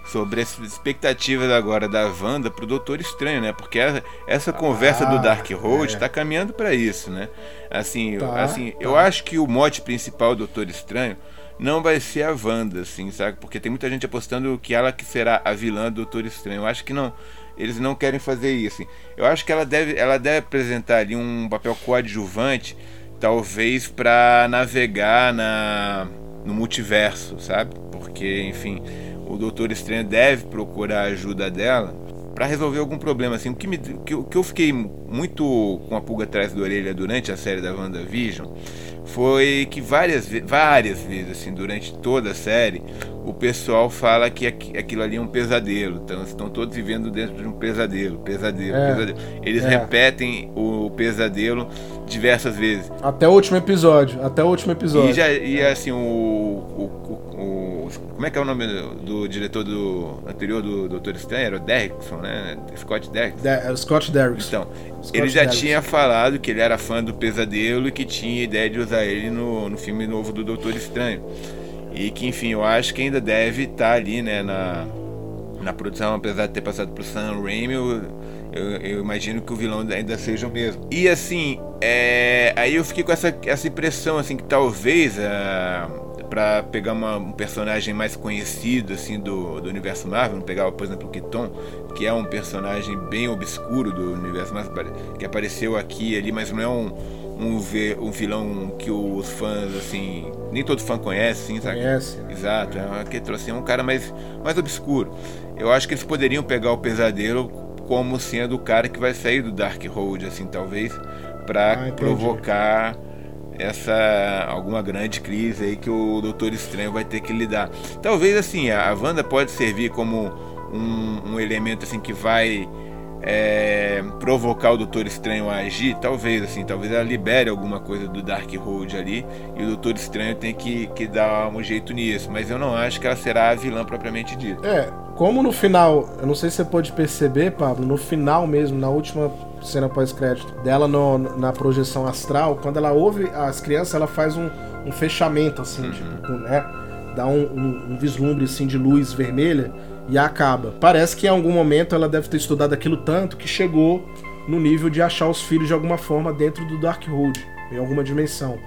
Speaker 2: sobre as expectativas agora da Wanda pro Doutor Estranho, né? Porque essa conversa ah, do Dark Road está é. caminhando para isso, né? Assim, tá, assim tá. eu acho que o mote principal do Doutor Estranho não vai ser a Wanda, assim, sabe? Porque tem muita gente apostando que ela que será a vilã do Doutor Estranho. Eu acho que não, eles não querem fazer isso. Eu acho que ela deve, ela deve apresentar ali um papel coadjuvante, talvez para navegar na no multiverso, sabe? Porque, enfim, o Doutor Estranho deve procurar a ajuda dela para resolver algum problema assim. O que, me, que, que eu fiquei muito com a pulga atrás da orelha durante a série da WandaVision foi que várias, várias vezes, assim, durante toda a série, o pessoal fala que aquilo ali é um pesadelo. Então estão todos vivendo dentro de um pesadelo, pesadelo, é, pesadelo. Eles é. repetem o pesadelo diversas vezes.
Speaker 1: Até o último episódio, até o último episódio.
Speaker 2: E, já, e assim, o, o, o, o como é que é o nome do, do diretor do anterior do Doutor Estranho? Era o Derrickson, né? Scott Derrickson.
Speaker 1: é o Scott Derrickson.
Speaker 2: Então, Scott ele já Derrickson. tinha falado que ele era fã do Pesadelo e que tinha ideia de usar ele no, no filme novo do Doutor Estranho. E que, enfim, eu acho que ainda deve estar ali, né, na, na produção, apesar de ter passado pro Sam Raimi, eu, eu, eu, imagino que o vilão ainda seja o mesmo. E assim, é, aí eu fiquei com essa, essa impressão, assim, que talvez... Uh, para pegar uma, um personagem mais conhecido assim do, do universo Marvel, pegar por exemplo o Keaton, que é um personagem bem obscuro do universo Marvel, que apareceu aqui ali, mas não é um, um, um vilão que os fãs assim, nem todo fã conhece, assim, sabe?
Speaker 1: Conhece.
Speaker 2: Né? Exato, é, que trouxe é um cara mais mais obscuro. Eu acho que eles poderiam pegar o Pesadelo como sendo o cara que vai sair do Dark Road assim, talvez, para ah, provocar essa alguma grande crise aí que o Doutor Estranho vai ter que lidar. Talvez assim, a, Wanda pode servir como um, um elemento assim que vai é, provocar o Doutor Estranho a agir, talvez assim, talvez ela libere alguma coisa do Dark Hold ali e o Doutor Estranho tem que, que dar um jeito nisso, mas eu não acho que ela será a vilã propriamente dita.
Speaker 1: É, como no final, eu não sei se você pode perceber, Pablo, no final mesmo, na última cena pós-crédito dela no, na projeção astral, quando ela ouve as crianças, ela faz um, um fechamento, assim, uhum. tipo, né? Dá um, um, um, vislumbre assim de luz vermelha e acaba. Parece que em algum momento ela deve ter estudado aquilo tanto que chegou no nível de achar os filhos de alguma forma dentro do Darkhold, em alguma dimensão.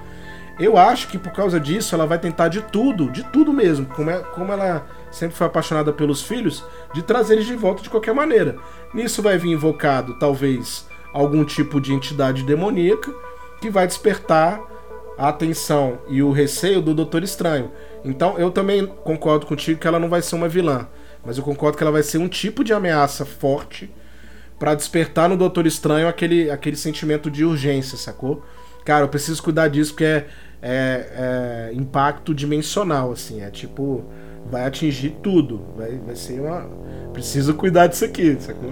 Speaker 1: Eu acho que por causa disso ela vai tentar de tudo, de tudo mesmo, como, é, como ela sempre foi apaixonada pelos filhos, de trazer eles de volta de qualquer maneira. Nisso vai vir invocado, talvez, algum tipo de entidade demoníaca que vai despertar a atenção e o receio do Doutor Estranho. Então eu também concordo contigo que ela não vai ser uma vilã, mas eu concordo que ela vai ser um tipo de ameaça forte para despertar no Doutor Estranho aquele, aquele sentimento de urgência, sacou? Cara, eu preciso cuidar disso porque é, é, é impacto dimensional, assim. É tipo, vai atingir tudo. Vai, vai ser uma. Preciso cuidar disso aqui, sacou?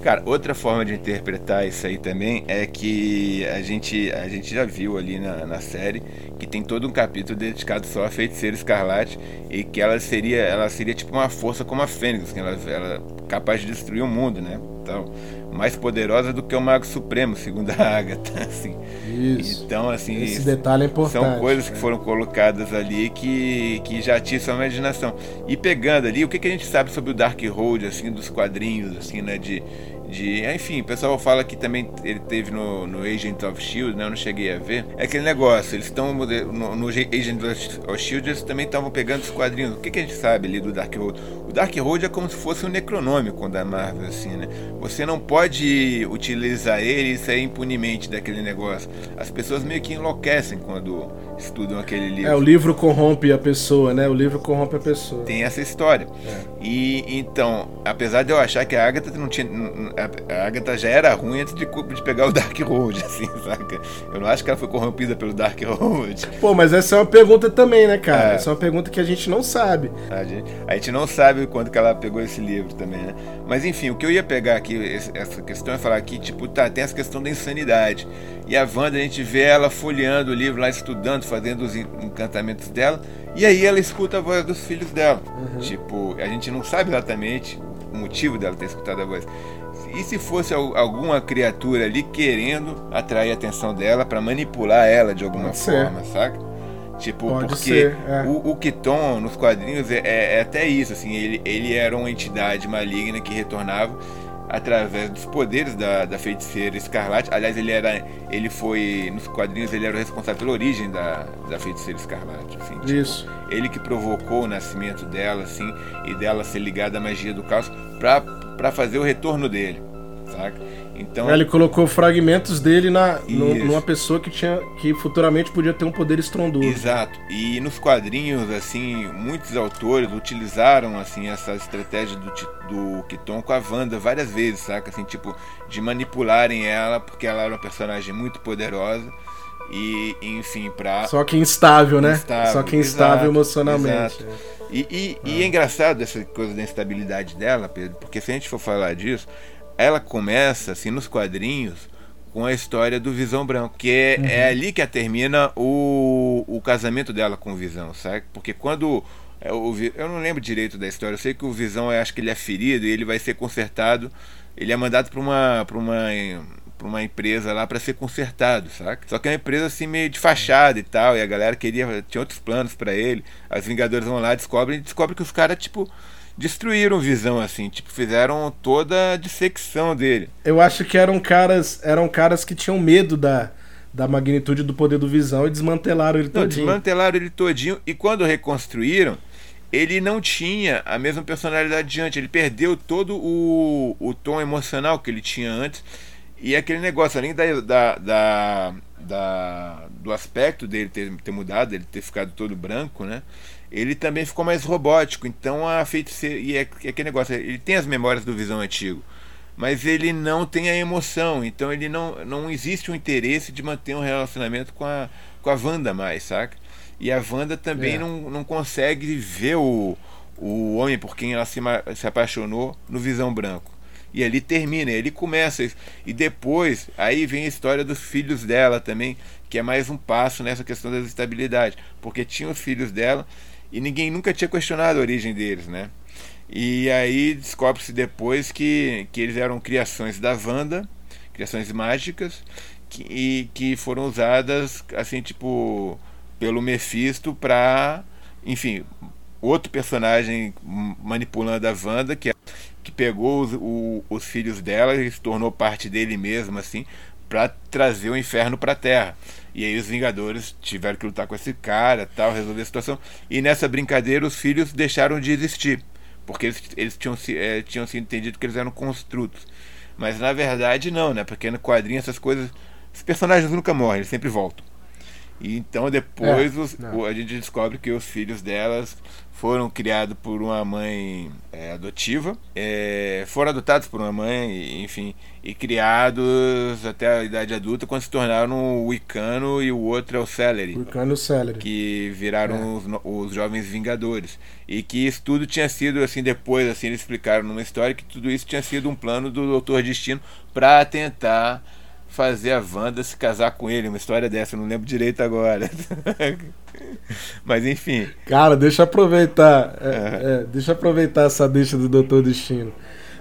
Speaker 2: Cara, outra forma de interpretar isso aí também é que a gente, a gente já viu ali na, na série que tem todo um capítulo dedicado só a Feiticeira Escarlate e que ela seria, ela seria tipo uma força como a Fênix, que ela, ela é capaz de destruir o mundo, né? Então, mais poderosa do que o Mago Supremo, segundo a Agatha. Assim.
Speaker 1: Isso.
Speaker 2: Então, assim.
Speaker 1: Esse detalhe é importante.
Speaker 2: São coisas que né? foram colocadas ali que, que já atiçam a imaginação. E pegando ali, o que, que a gente sabe sobre o Dark Road, assim, dos quadrinhos, assim, né? De, de. Enfim, o pessoal fala que também ele teve no, no Agent of Shield, né? Eu não cheguei a ver. É aquele negócio, eles estão no, no Agent of Shield, eles também estavam pegando os quadrinhos. O que, que a gente sabe ali do Dark Road? O Dark Road é como se fosse um necronômico da Marvel, assim, né? Você não pode utilizar ele e sair impunemente daquele negócio. As pessoas meio que enlouquecem quando estudam aquele livro.
Speaker 1: É, o livro corrompe a pessoa, né? O livro corrompe a pessoa.
Speaker 2: Tem essa história. É. E então, apesar de eu achar que a Agatha não tinha. A Agatha já era ruim antes de, de pegar o Dark Road, assim, saca? Eu não acho que ela foi corrompida pelo Dark Road.
Speaker 1: Pô, mas essa é uma pergunta também, né, cara? É. Essa é uma pergunta que a gente não sabe.
Speaker 2: A gente, a gente não sabe quando que ela pegou esse livro também, né? Mas enfim, o que eu ia pegar aqui, essa questão é falar aqui, tipo, tá, tem essa questão da insanidade. E a Wanda, a gente vê ela folheando o livro lá, estudando, fazendo os encantamentos dela. E aí ela escuta a voz dos filhos dela. Uhum. Tipo, a gente não sabe exatamente o motivo dela ter escutado a voz. E se fosse alguma criatura ali querendo atrair a atenção dela para manipular ela de alguma Pode forma, ser. saca? Tipo, Pode porque ser, é. o, o Kiton nos quadrinhos é, é, é, até isso, assim, ele, ele era uma entidade maligna que retornava através dos poderes da, da feiticeira Escarlate. Aliás, ele era. Ele foi. Nos quadrinhos ele era o responsável pela origem da, da feiticeira Escarlate. Assim, tipo,
Speaker 1: Isso.
Speaker 2: Ele que provocou o nascimento dela, assim, e dela ser ligada à magia do caos para fazer o retorno dele.
Speaker 1: Então, ele colocou fragmentos dele na, no, numa pessoa que tinha que futuramente podia ter um poder estrondoso.
Speaker 2: Exato. E nos quadrinhos, assim, muitos autores utilizaram assim essa estratégia do, do Kiton com a Wanda várias vezes, saca? Assim, tipo, de manipularem ela porque ela era uma personagem muito poderosa e, enfim, pra.
Speaker 1: Só que instável, né? Instável, Só que instável exato, emocionalmente. Exato.
Speaker 2: E, e, ah. e é engraçado essa coisa da instabilidade dela, Pedro, porque se a gente for falar disso, ela começa, assim, nos quadrinhos, com a história do Visão Branco, que é, uhum. é ali que termina o, o casamento dela com o Visão, sabe? Porque quando é, o, eu não lembro direito da história, eu sei que o Visão, eu acho que ele é ferido e ele vai ser consertado, ele é mandado para uma, pra uma, pra uma empresa lá para ser consertado, saca? Só que é uma empresa assim meio de fachada e tal, e a galera queria, tinha outros planos para ele, as Vingadores vão lá, descobrem, e descobrem que os caras, tipo destruíram Visão, assim, tipo, fizeram toda a dissecção dele.
Speaker 1: Eu acho que eram caras, eram caras que tinham medo da, da magnitude do poder do Visão e desmantelaram ele
Speaker 2: não, todinho. Desmantelaram ele todinho e quando reconstruíram, ele não tinha a mesma personalidade de antes, ele perdeu todo o, o tom emocional que ele tinha antes. E aquele negócio, além da, da, da, da do aspecto dele ter, ter mudado, ele ter ficado todo branco, né? Ele também ficou mais robótico. Então a feiticeira. E é, é aquele negócio, ele tem as memórias do Visão antigo, mas ele não tem a emoção. Então ele não, não existe um interesse de manter um relacionamento com a, com a Wanda mais, saca? E a Wanda também é. não, não consegue ver o, o homem por quem ela se, se apaixonou no Visão Branco. E ali termina, ele começa isso. E depois, aí vem a história dos filhos dela também, que é mais um passo nessa questão da estabilidade. Porque tinha os filhos dela e ninguém nunca tinha questionado a origem deles, né? E aí descobre-se depois que, que eles eram criações da Wanda, criações mágicas, que, e que foram usadas, assim, tipo, pelo Mephisto para, enfim, outro personagem manipulando a Wanda, que, que pegou os, o, os filhos dela e se tornou parte dele mesmo, assim, para trazer o inferno para a Terra. E aí os Vingadores tiveram que lutar com esse cara, tal, resolver a situação. E nessa brincadeira os filhos deixaram de existir, porque eles, eles tinham, é, tinham sido entendido que eles eram construtos. Mas na verdade não, né? Porque no quadrinho essas coisas, os personagens nunca morrem, eles sempre voltam. E então depois é, os, a gente descobre que os filhos delas foram criados por uma mãe é, adotiva, é, foram adotados por uma mãe, enfim, e criados até a idade adulta, quando se tornaram o Icano e o outro é o Celery.
Speaker 1: O Icano e o Celery.
Speaker 2: Que viraram é. os, os, Jovens Vingadores. E que isso tudo tinha sido, assim, depois, assim, eles explicaram numa história que tudo isso tinha sido um plano do Doutor Destino para tentar fazer a Wanda se casar com ele. Uma história dessa, eu não lembro direito agora. Mas enfim.
Speaker 1: Cara, deixa eu aproveitar. É, é. Deixa eu aproveitar essa deixa do Doutor Destino.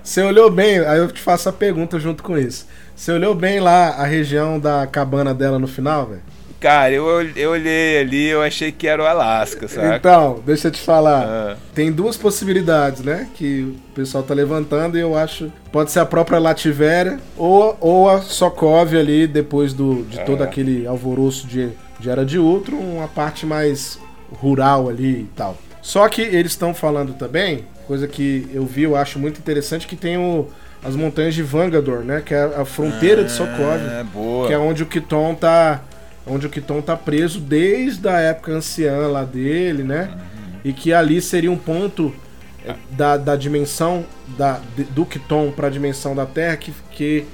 Speaker 1: Você olhou bem, aí eu te faço a pergunta junto com isso. Você olhou bem lá a região da cabana dela no final, velho?
Speaker 2: Cara, eu, eu olhei ali, eu achei que era o Alasca, sabe?
Speaker 1: Então, deixa eu te falar. Ah. Tem duas possibilidades, né? Que o pessoal tá levantando e eu acho. Pode ser a própria Lativéria ou, ou a Sokov ali, depois do, de ah. todo aquele alvoroço de, de Era de Outro, uma parte mais rural ali e tal. Só que eles estão falando também, coisa que eu vi, eu acho muito interessante, que tem o, as montanhas de Vangador, né? Que é a fronteira ah, de Sokov.
Speaker 2: Boa.
Speaker 1: Que é onde o Kiton tá onde o Kiton tá preso desde a época anciã lá dele, né? Uhum. E que ali seria um ponto é, da, da dimensão da, do Kiton para a dimensão da Terra que, que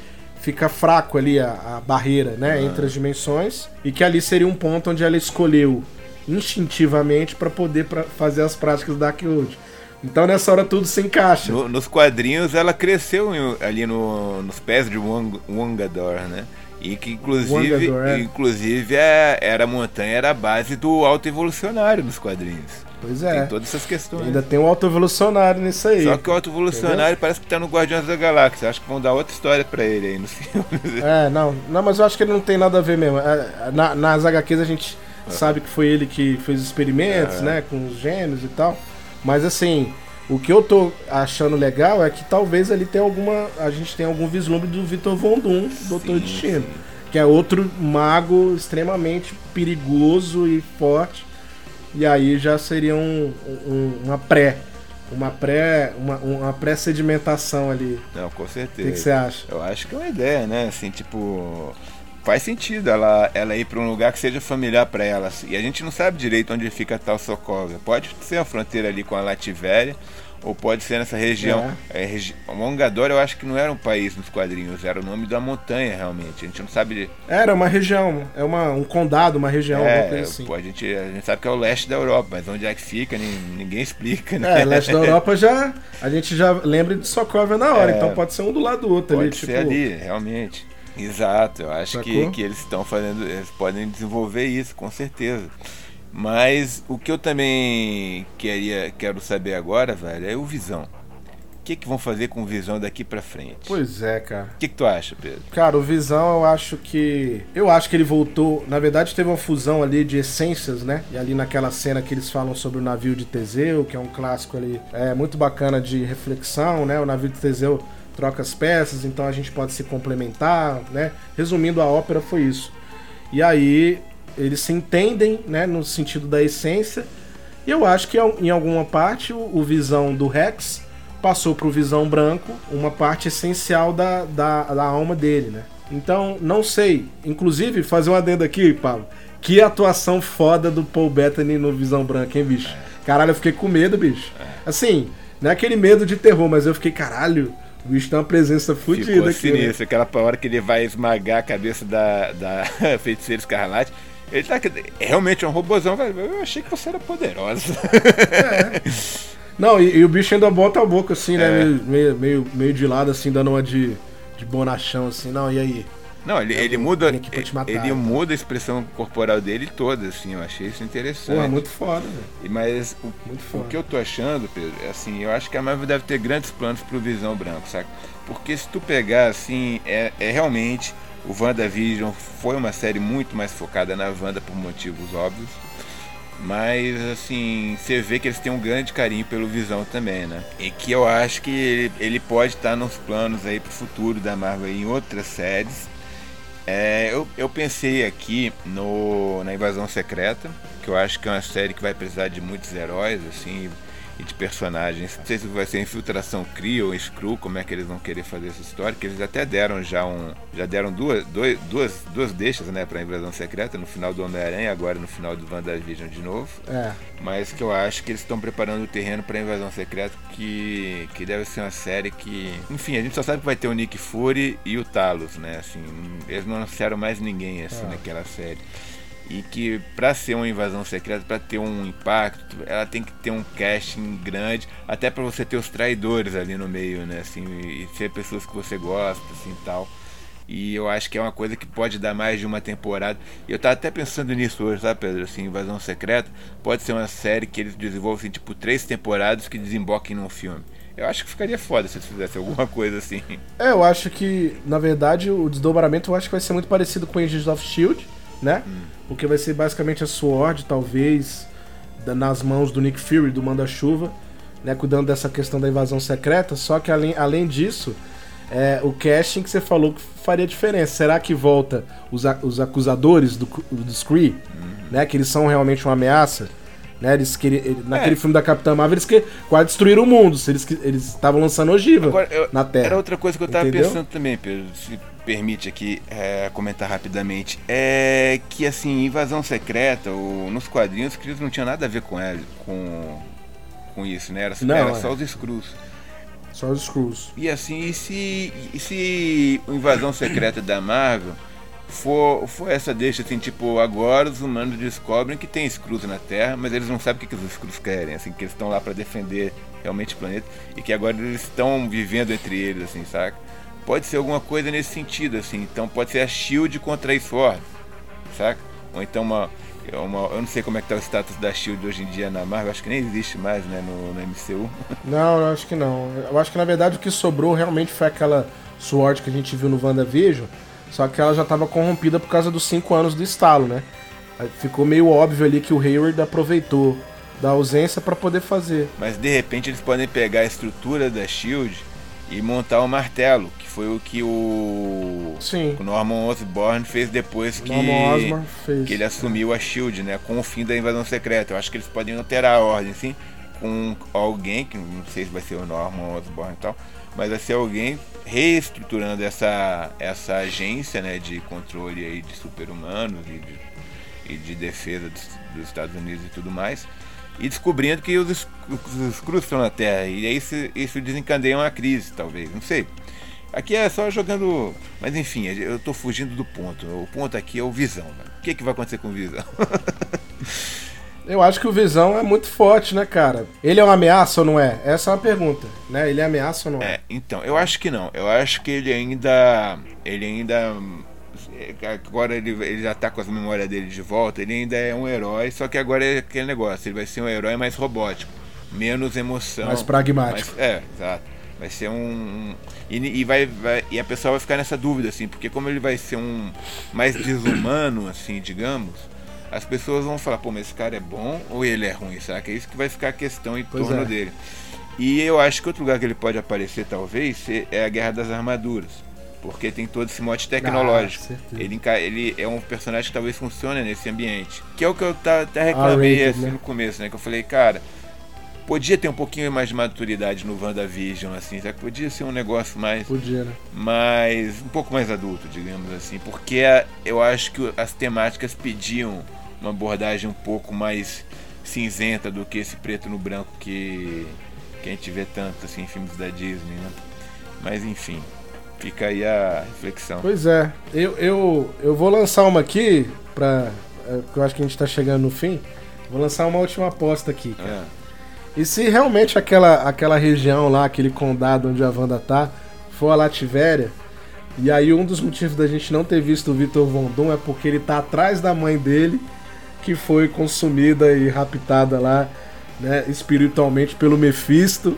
Speaker 1: fica fraco ali a, a barreira né, ah. entre as dimensões e que ali seria um ponto onde ela escolheu instintivamente para poder pra fazer as práticas da Darkwood. Então nessa hora tudo se encaixa.
Speaker 2: No, nos quadrinhos ela cresceu ali no, nos pés de Wong, Wongador, né? E que inclusive, Wongador, é. inclusive é, era a montanha, era a base do alto evolucionário nos quadrinhos.
Speaker 1: Pois é.
Speaker 2: Tem todas essas questões.
Speaker 1: Ainda tem um alto evolucionário nisso aí.
Speaker 2: Só que o alto evolucionário parece que tá no Guardiões da Galáxia. Acho que vão dar outra história para ele aí no filme.
Speaker 1: É, não, não, mas eu acho que ele não tem nada a ver mesmo. É, na, nas HQs a gente sabe que foi ele que fez os experimentos, é. né, com os gêmeos e tal. Mas assim, o que eu tô achando legal é que talvez ali tenha alguma. A gente tenha algum vislumbre do Vitor Von Doom, Doutor Destino. Que é outro mago extremamente perigoso e forte. E aí já seria um, um, uma pré. Uma pré. Uma, uma pré-sedimentação ali.
Speaker 2: Não, com certeza.
Speaker 1: O que você acha?
Speaker 2: Eu acho que é uma ideia, né? Assim, tipo faz sentido ela, ela ir para um lugar que seja familiar para ela. E a gente não sabe direito onde fica tal Sokovia. Pode ser a fronteira ali com a Lativéria, ou pode ser nessa região. É. É, regi Mongador eu acho que não era um país nos quadrinhos, era o nome da montanha realmente. A gente não sabe.
Speaker 1: Era uma região, é uma, um condado, uma região,
Speaker 2: é, assim. a, gente, a gente sabe que é o leste da Europa, mas onde é que fica, ninguém explica,
Speaker 1: né? É, leste da Europa já. A gente já lembra de Sokovia na hora, é, então pode ser um do lado do outro
Speaker 2: pode
Speaker 1: ali.
Speaker 2: Pode ser tipo... ali, realmente. Exato, eu acho que, que eles estão fazendo, eles podem desenvolver isso, com certeza. Mas o que eu também queria, quero saber agora, velho, é o Visão. O que, que vão fazer com o Visão daqui pra frente?
Speaker 1: Pois é, cara.
Speaker 2: O que, que tu acha, Pedro?
Speaker 1: Cara, o Visão eu acho que. Eu acho que ele voltou. Na verdade, teve uma fusão ali de essências, né? E ali naquela cena que eles falam sobre o navio de Teseu, que é um clássico ali. É muito bacana de reflexão, né? O navio de Teseu troca as peças, então a gente pode se complementar, né? Resumindo, a ópera foi isso. E aí eles se entendem, né, no sentido da essência. E eu acho que em alguma parte o, o Visão do Rex passou para o Visão Branco uma parte essencial da, da, da alma dele, né? Então, não sei. Inclusive, fazer um adendo aqui, Paulo. Que atuação foda do Paul Bettany no Visão Branco, hein, bicho? Caralho, eu fiquei com medo, bicho. Assim, não é aquele medo de terror, mas eu fiquei, caralho, o bicho tem uma presença fodida aqui. Né?
Speaker 2: sinistro, né? aquela hora que ele vai esmagar a cabeça da, da feiticeira escarlate. Ele tá realmente é um robôzão, velho. Eu achei que você era poderosa.
Speaker 1: É. Não, e, e, o bicho ainda bota a boca assim, né? É. Meio, meio, meio de lado, assim, dando uma de, de bonachão, assim. Não, e aí?
Speaker 2: Não, ele, ele muda. Matar, ele tá? muda a expressão corporal dele toda, assim, eu achei isso interessante.
Speaker 1: Pô, muito foda, velho.
Speaker 2: Mas o, o que eu tô achando, Pedro, é assim, eu acho que a Marvel deve ter grandes planos pro Visão Branco, saca? Porque se tu pegar, assim, é, é realmente. O WandaVision foi uma série muito mais focada na Wanda por motivos óbvios. Mas assim, você vê que eles têm um grande carinho pelo Visão também, né? E que eu acho que ele, pode estar nos planos aí pro futuro da Marvel em outras séries é, eu, eu pensei aqui no, na Invasão Secreta, que eu acho que é uma série que vai precisar de muitos heróis, assim, e de personagens. Não sei se vai ser Infiltração Cree ou Screw, como é que eles vão querer fazer essa história, que eles até deram já um. Já deram duas, dois, duas, duas deixas né, pra Invasão Secreta, no final do Homem-Aranha, agora no final do WandaVision de novo.
Speaker 1: É.
Speaker 2: Mas que eu acho que eles estão preparando o terreno pra Invasão Secreta, que, que deve ser uma série que. Enfim, a gente só sabe que vai ter o Nick Fury e o Talos, né? Assim, eles não anunciaram mais ninguém assim é. naquela série e que para ser uma invasão secreta, para ter um impacto, ela tem que ter um casting grande, até para você ter os traidores ali no meio, né, assim, e ser pessoas que você gosta, assim, tal. E eu acho que é uma coisa que pode dar mais de uma temporada. E eu tava até pensando nisso hoje, sabe, Pedro? Assim, Invasão Secreta pode ser uma série que eles desenvolvem, tipo, três temporadas que desemboquem num filme. Eu acho que ficaria foda se eles fizessem alguma coisa assim.
Speaker 1: É, eu acho que, na verdade, o desdobramento eu acho que vai ser muito parecido com Agents of Shield né? Hum. Porque vai ser basicamente a Sword, talvez, nas mãos do Nick Fury, do Manda-Chuva, né? Cuidando dessa questão da invasão secreta. Só que além, além disso, é, o casting que você falou que faria diferença. Será que volta os, os acusadores do, do Scree, uhum. né? Que eles são realmente uma ameaça? Né, eles queriam, naquele é. filme da Capitã Marvel, eles que, quase destruíram o mundo. Eles estavam lançando ogiva Agora, eu, na Terra.
Speaker 2: Era outra coisa que eu tava Entendeu? pensando também, Pedro. Se permite aqui é, comentar rapidamente. É que, assim, Invasão Secreta, ou nos quadrinhos, que não tinha nada a ver com ela, com, com isso, né? Era, Não, era é. só os Screws.
Speaker 1: Só os Screws.
Speaker 2: E assim, e se, e se o Invasão Secreta da Marvel for, for essa deixa assim, tipo, agora os humanos descobrem que tem Screws na Terra, mas eles não sabem o que, que os Screws querem, assim, que eles estão lá para defender realmente o planeta e que agora eles estão vivendo entre eles, assim, saca? Pode ser alguma coisa nesse sentido, assim. Então pode ser a Shield contra a Sword, saca? Ou então uma, uma, eu não sei como é que tá o status da Shield hoje em dia na Marvel, acho que nem existe mais, né, no, no MCU.
Speaker 1: Não, eu acho que não. Eu acho que na verdade o que sobrou realmente foi aquela Sword que a gente viu no WandaVision, só que ela já estava corrompida por causa dos 5 anos do estalo, né? Ficou meio óbvio ali que o Hayward aproveitou da ausência para poder fazer.
Speaker 2: Mas de repente eles podem pegar a estrutura da Shield e montar o martelo, que foi o que o,
Speaker 1: Sim.
Speaker 2: Norman Osborn fez depois que, que ele assumiu a Shield, né, com o fim da invasão secreta. Eu acho que eles podem alterar a ordem, sim, com alguém que não sei se vai ser o Norman Osborn e tal, mas vai ser alguém reestruturando essa essa agência, né, de controle aí de super-humanos e de, e de defesa dos, dos Estados Unidos e tudo mais e descobrindo que os, os, cruz estão na Terra. E aí isso, isso desencadeia uma crise, talvez, não sei. Aqui é só jogando. Mas enfim, eu estou fugindo do ponto. O ponto aqui é o Visão. O que, é que vai acontecer com o Visão?
Speaker 1: eu acho que o Visão é muito forte, né, cara? Ele é uma ameaça ou não é? Essa é uma pergunta, né? Ele é ameaça ou não é?
Speaker 2: É, então, eu acho que não. Eu acho que ele ainda. Ele ainda agora ele, ele já tá com as memórias dele de volta, ele ainda é um herói, só que agora é aquele negócio, ele vai ser um herói mais robótico, menos emoção.
Speaker 1: Mais pragmático.
Speaker 2: Mais, é, exato. Vai ser um. E, e, vai, vai, e a pessoa vai ficar nessa dúvida, assim, porque como ele vai ser um mais desumano, assim, digamos, as pessoas vão falar, pô, mas esse cara é bom ou ele é ruim, sabe? É isso que vai ficar a questão em pois torno é. dele. E eu acho que outro lugar que ele pode aparecer, talvez, é a Guerra das Armaduras porque tem todo esse mote tecnológico. Ah, ele, ele é um personagem que talvez funcione nesse ambiente. Que é o que eu até reclamei assim, né? no começo, né? Que eu falei, cara, podia ter um pouquinho mais de maturidade no WandaVision, assim, sabe? Podia ser um negócio mais.
Speaker 1: Podia, né?
Speaker 2: Mais. um pouco mais adulto, digamos assim. Porque eu acho que as temáticas pediam uma abordagem um pouco mais cinzenta do que esse preto no branco que, que a gente vê tanto assim em filmes da Disney, né? Mas enfim. Fica aí a reflexão.
Speaker 1: Pois é. Eu, eu, eu vou lançar uma aqui, pra, é, eu acho que a gente tá chegando no fim. Vou lançar uma última aposta aqui, cara. É. E se realmente aquela, aquela região lá, aquele condado onde a Wanda tá, for a Lativéria, e aí um dos motivos da gente não ter visto o Victor Von Doom é porque ele tá atrás da mãe dele, que foi consumida e raptada lá, né, espiritualmente pelo Mephisto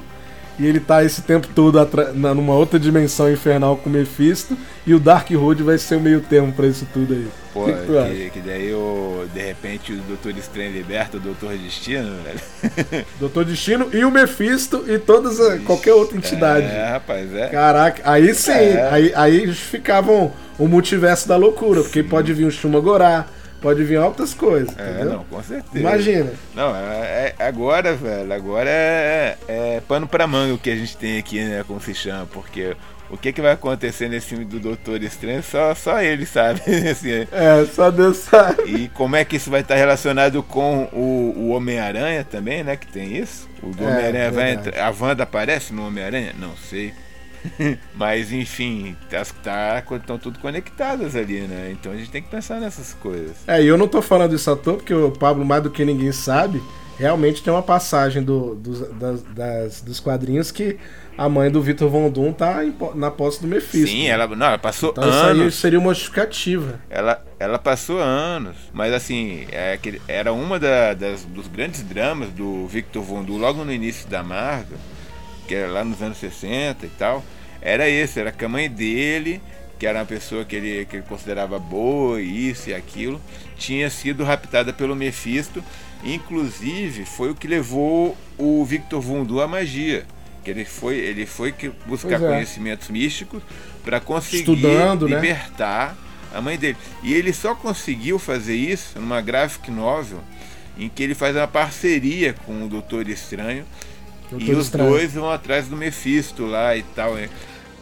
Speaker 1: e ele tá esse tempo todo numa outra dimensão infernal com o Mephisto. E o Dark Road vai ser o meio termo pra isso tudo aí.
Speaker 2: Pô, que, que, que, daí o, de repente o Doutor Estranho liberta o Doutor Destino, né?
Speaker 1: Doutor Destino e o Mephisto e todas a, qualquer outra entidade.
Speaker 2: É, rapaz, é.
Speaker 1: Caraca, aí sim, é. aí, aí justificavam o multiverso da loucura, porque sim. pode vir o Shumagorá, Pode vir altas coisas. É, entendeu? não,
Speaker 2: com certeza.
Speaker 1: Imagina.
Speaker 2: Não, é, é, agora, velho, agora é, é pano pra manga o que a gente tem aqui, né? Como se chama, porque o que, que vai acontecer nesse filme do Doutor Estranho, só, só ele sabe. assim,
Speaker 1: é, só Deus sabe.
Speaker 2: E como é que isso vai estar relacionado com o, o Homem-Aranha também, né? Que tem isso? O é, Homem-Aranha vai entrar. A Wanda aparece no Homem-Aranha? Não sei. Mas enfim, as tá, estão tudo conectadas ali, né? Então a gente tem que pensar nessas coisas.
Speaker 1: É, e eu não tô falando isso à toa, porque o Pablo, mais do que ninguém sabe, realmente tem uma passagem do, do das, das, dos quadrinhos que a mãe do Victor Von Doom tá em, na posse do Mephisto.
Speaker 2: Sim, ela, não, ela passou então, anos.
Speaker 1: Isso seria uma justificativa.
Speaker 2: Ela, ela passou anos, mas assim, é, era uma da, das, dos grandes dramas do Victor Von Doom logo no início da Marvel, que era lá nos anos 60 e tal era esse, era que a mãe dele, que era uma pessoa que ele, que ele considerava boa, isso e aquilo, tinha sido raptada pelo Mephisto, inclusive foi o que levou o Victor Vundu à magia. Que ele foi, ele foi buscar é. conhecimentos místicos para conseguir Estudando, né? libertar né? a mãe dele. E ele só conseguiu fazer isso numa graphic novel em que ele faz uma parceria com o Doutor Estranho Doutor e os Estranho. dois vão atrás do Mephisto lá e tal. Né?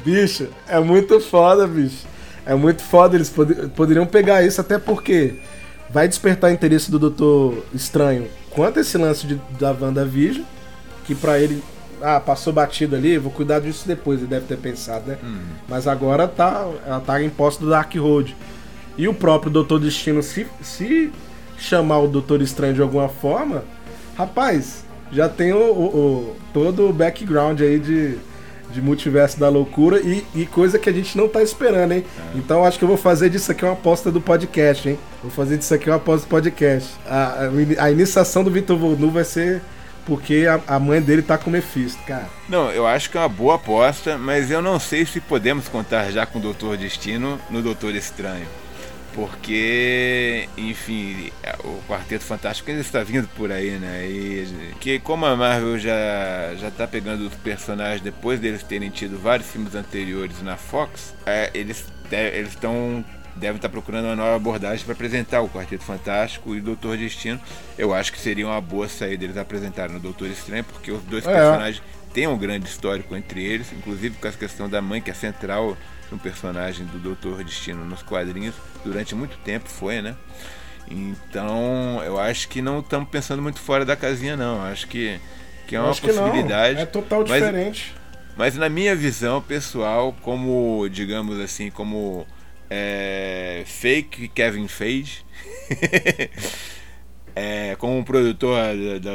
Speaker 1: Bicho, é muito foda, bicho. É muito foda. Eles pod poderiam pegar isso, até porque vai despertar interesse do Doutor Estranho quanto esse lance de, da WandaVision, que para ele ah, passou batido ali, vou cuidar disso depois, ele deve ter pensado, né? Uhum. Mas agora tá, ela tá em posse do Dark Road. E o próprio Doutor Destino, se, se chamar o Doutor Estranho de alguma forma, rapaz, já tem o, o, o todo o background aí de, de multiverso da loucura e, e, coisa que a gente não tá esperando, hein? É. Então acho que eu vou fazer disso aqui uma aposta do podcast, hein? Vou fazer disso aqui uma aposta do podcast. A, a, a iniciação do Vitor Volnu vai ser porque a, a, mãe dele tá com Mephisto, cara.
Speaker 2: Não, eu acho que é uma boa aposta, mas eu não sei se podemos contar já com o Doutor Destino no Doutor Estranho. Porque, enfim, o Quarteto Fantástico ainda está vindo por aí, né? E que como a Marvel já já tá pegando os personagens depois deles terem tido vários filmes anteriores na Fox, é, eles eles estão devem estar procurando uma nova abordagem para apresentar o Quarteto Fantástico e o Doutor Destino. Eu acho que seria uma boa saída eles apresentarem o Doutor Estranho, porque os dois é. personagens têm um grande histórico entre eles, inclusive com essa questão da mãe, que é central no personagem do Doutor Destino nos quadrinhos, durante muito tempo foi, né? Então, eu acho que não estamos pensando muito fora da casinha, não. Acho que, que é uma possibilidade.
Speaker 1: É total diferente.
Speaker 2: Mas, mas na minha visão pessoal, como, digamos assim, como é, fake Kevin Feige. é, como um produtor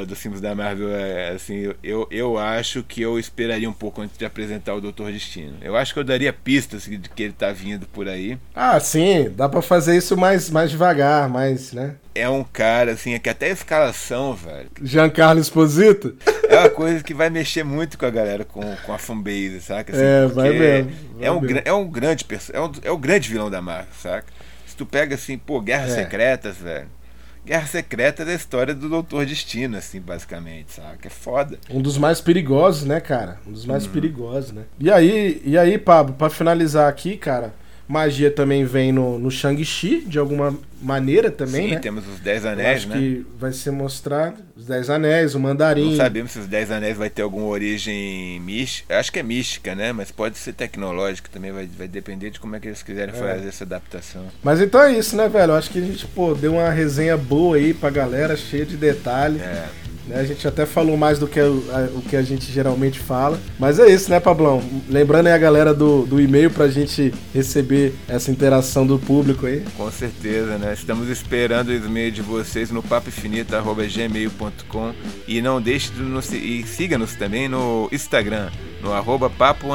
Speaker 2: dos filmes da Marvel, é, assim, eu, eu acho que eu esperaria um pouco antes de apresentar o Doutor Destino. Eu acho que eu daria pistas de que ele tá vindo por aí.
Speaker 1: Ah, sim, dá para fazer isso mais, mais devagar, mais, né?
Speaker 2: É um cara, assim, é que até a escalação, velho.
Speaker 1: Giancarlo Esposito?
Speaker 2: É uma coisa que vai mexer muito com a galera, com, com a fanbase, saca?
Speaker 1: Assim, é, vai mesmo.
Speaker 2: Vai é, um, mesmo. é um grande é um, é o grande vilão da Marvel, saca? Se tu pega assim, pô, Guerras é. Secretas, velho Guerra Secreta da história do Doutor Destino, assim, basicamente, sabe? Que é foda.
Speaker 1: Um dos mais perigosos, né, cara? Um dos mais uhum. perigosos, né? E aí, e aí, Pablo, pra finalizar aqui, cara, magia também vem no, no Shang-Chi, de alguma maneira também, Sim, né?
Speaker 2: temos os Dez Anéis, né?
Speaker 1: que vai ser mostrado os Dez Anéis, o Mandarim.
Speaker 2: Não sabemos se os Dez Anéis vai ter alguma origem mística. Acho que é mística, né? Mas pode ser tecnológica também, vai, vai depender de como é que eles quiserem é. fazer essa adaptação.
Speaker 1: Mas então é isso, né, velho? Acho que a gente, pô, deu uma resenha boa aí pra galera, cheia de detalhes. É. Né? A gente até falou mais do que o que a gente geralmente fala. Mas é isso, né, Pablão? Lembrando aí a galera do, do e-mail pra gente receber essa interação do público aí.
Speaker 2: Com certeza, né? Estamos esperando o e-mail de vocês no papoinfinito.gmail.com e não deixe de nos e siga-nos também no Instagram, no arroba papo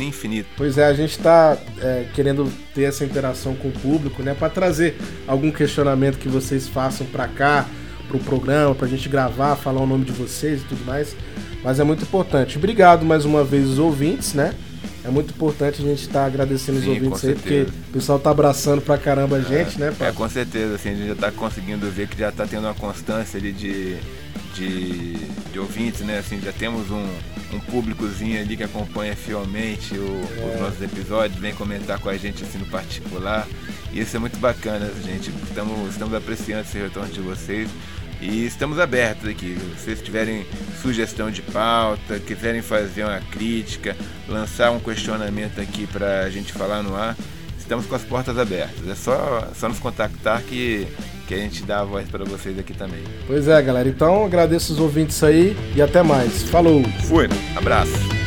Speaker 2: infinito.
Speaker 1: Pois é, a gente está é, querendo ter essa interação com o público, né? Para trazer algum questionamento que vocês façam para cá pro programa, pra gente gravar, falar o nome de vocês e tudo mais. Mas é muito importante. Obrigado mais uma vez os ouvintes, né? É muito importante a gente estar tá agradecendo Sim, os ouvintes aí, porque o pessoal tá abraçando pra caramba a é, gente,
Speaker 2: é,
Speaker 1: né?
Speaker 2: É, com certeza, assim, a gente já tá conseguindo ver que já tá tendo uma constância ali de, de, de ouvintes, né? Assim, já temos um, um públicozinho ali que acompanha fielmente o, é. os nossos episódios, vem comentar com a gente assim no particular. E isso é muito bacana, gente. Estamos, estamos apreciando esse retorno de vocês. E estamos abertos aqui. Se vocês tiverem sugestão de pauta, quiserem fazer uma crítica, lançar um questionamento aqui para a gente falar no ar, estamos com as portas abertas. É só, só nos contactar que, que a gente dá a voz para vocês aqui também.
Speaker 1: Pois é, galera. Então agradeço os ouvintes aí e até mais. Falou!
Speaker 2: Fui, abraço!